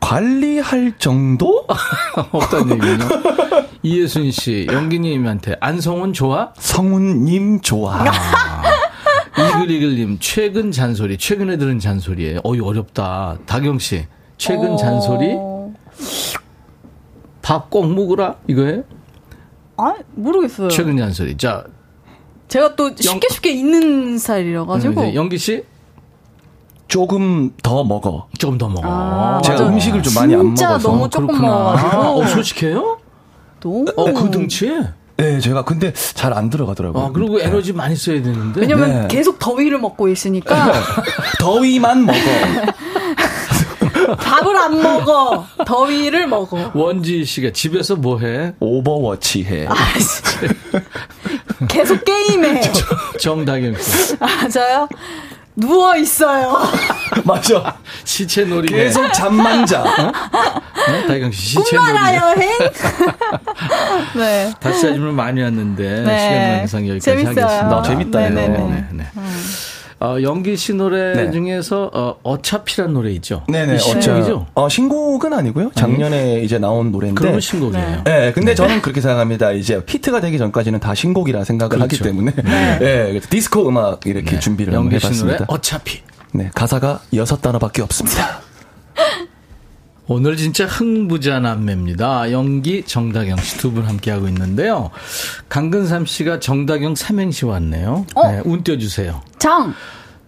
관리할 정도? *laughs* 없다는 얘기군요. 이예순 씨, 연기님한테 안성훈 좋아? 성훈님 좋아. 이글이글님, 최근 잔소리. 최근에 들은 잔소리예요. 어이, 어렵다. 다경 씨, 최근 어. 잔소리? 밥 꼭 먹으라? 이거예요? 아, 모르겠어요. 최근 잔소리. 자, 제가 또 쉽게 쉽게 잊는 스타일이라 가지고. 음, 이제 영기 씨, 조금 더 먹어. 조금 더 먹어. 아, 제가 맞아요. 음식을 좀 많이 안 진짜 먹어서. 너무 조금. 먹어가지고. 어, 솔직해요? 너무. 어, 그 등치에? 네, 제가 근데 잘 안 들어가더라고요. 아, 그리고 에너지 많이 써야 되는데. 왜냐면 네. 계속 더위를 먹고 있으니까 더위만 먹어. *laughs* 밥을 안 먹어. 더위를 먹어. 원지 씨가 집에서 뭐 해? 오버워치 해. 계속 게임해. 정다경 씨. 맞아요? 누워 있어요. *laughs* 맞아. 시체 놀이. 계속 잠만 자. 네? 다경 씨, 시체 놀이. 꿈나라 여행. 네. 다시 하지만 많이 왔는데 네. 시간 관계상 여기까지 재밌어요. 하겠습니다. 아, 재밌다. 네네네. 네, 네. 어, 연기 씨 노래 네. 중에서 어, 어차피란 노래 있죠. 네네. 이 신곡이죠. 어, 신곡은 아니고요. 작년에 이제 나온 노래인데. 그러면 신곡이에요. 네, 근데 저는 그렇게 생각합니다. 이제 히트가 되기 전까지는 다 신곡이라 생각을 하기 그렇죠. 때문에. 네. 그래서 디스코 음악 이렇게 준비를 한번 연기 씨 노래 해봤습니다. 어차피. 네, 가사가 여섯 단어밖에 없습니다. *laughs* 오늘 진짜 흥부자 남매입니다. 연기 정다경 씨 두 분 함께하고 있는데요. 강근삼 씨가 정다경 삼행시 왔네요. 어? 네, 운 띄워주세요. 정,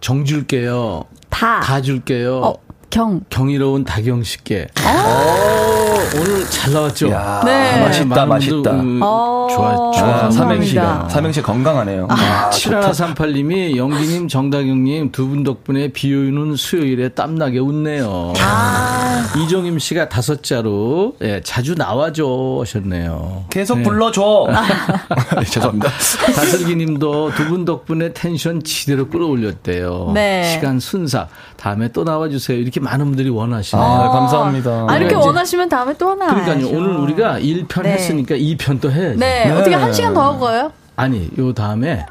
정 줄게요. 다, 다 줄게요. 어, 경. 경이로운 다경 씨께. 오, 오늘 잘 나왔죠? 야, 네. 맛있다, 맛있다. 음, 어, 좋아, 아, 좋아. 감사합니다. 삼행시가. 삼행시 건강하네요. 아, 좋다. 7138님이 영기님, 정다경님 두 분 덕분에 비 오는 수요일에 땀나게 웃네요. 아. 이종임 씨가 다섯 자로 예, 자주 나와줘 하셨네요. 계속 네. 불러줘. 네, *laughs* *laughs* 죄송합니다. 다슬기 님도 두 분 덕분에 텐션 지대로 끌어올렸대요. 네. 시간 순삭. 다음에 또 나와주세요. 이렇게 많은 분들이 원하시네요. 아, 감사합니다. 아, 이렇게 네, 원하시면 다음에 또 하나. 그러니까요. 해야죠. 오늘 우리가 1편 네. 했으니까 2편 또 해야지. 네, 어떻게 한 시간 더 하고 가요? 아니, 요 다음에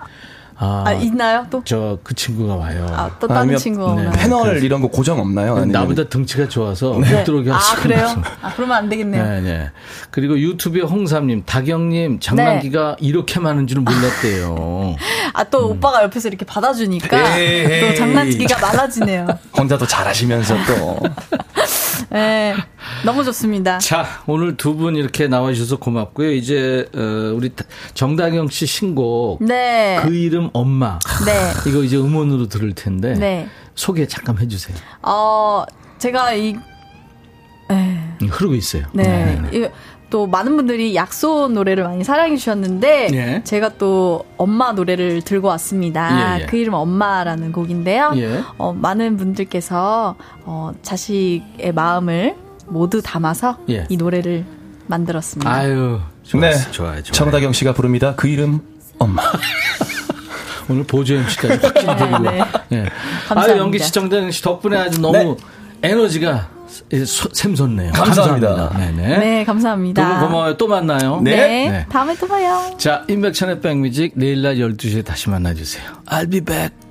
아, 아, 있나요? 또? 저 그 친구가 와요. 아, 또 다른 아니면- 친구가 네. 패널 이런 거 고정 없나요? 아니면 나보다 등치가 좋아서 못 네. 들어오게 아, 하시고 그래요? 아, 그러면 안 되겠네요. 네, 네. 그리고 유튜브에 홍삼님, 다경님 장난기가 이렇게 많은 줄은 몰랐대요. 아, 또 오빠가 옆에서 이렇게 받아주니까 에이. 또 장난치기가 많아지네요. 혼자 더 잘하시면서 또. *laughs* 네, 너무 좋습니다. 자, 오늘 두 분 이렇게 나와주셔서 고맙고요. 이제, 어, 우리 정다경 씨 신곡. 네. 그 이름 엄마. 네. 이거 이제 음원으로 들을 텐데. 네. 소개 잠깐 해주세요. 어, 제가 이, 에, 음, 흐르고 있어요. 네. 이- 또 많은 분들이 약소 노래를 많이 사랑해 주셨는데 예. 제가 또 엄마 노래를 들고 왔습니다. 예, 예. 그 이름 엄마라는 곡인데요. 예. 어, 많은 분들께서 어, 자식의 마음을 모두 담아서 예. 이 노래를 만들었습니다. 아유, 좋았어, 네. 좋아요, 좋아요. 정다경 씨가 부릅니다. 그 이름 엄마. *laughs* 오늘 보조 MC까지 확실히 드리고. *laughs* 네. 예. 감사합니다. 아유, 연기 씨, 정다경 씨 덕분에 아주 너무 에너지가 소- 샘솟네요. 감사합니다. 네네. 네, 감사합니다. 두분 고마워요. 또 만나요. 네. 네. 다음에 또 봐요. 자, 인백천의 백뮤직 내일 낮 12시에 다시 만나주세요. I'll be back.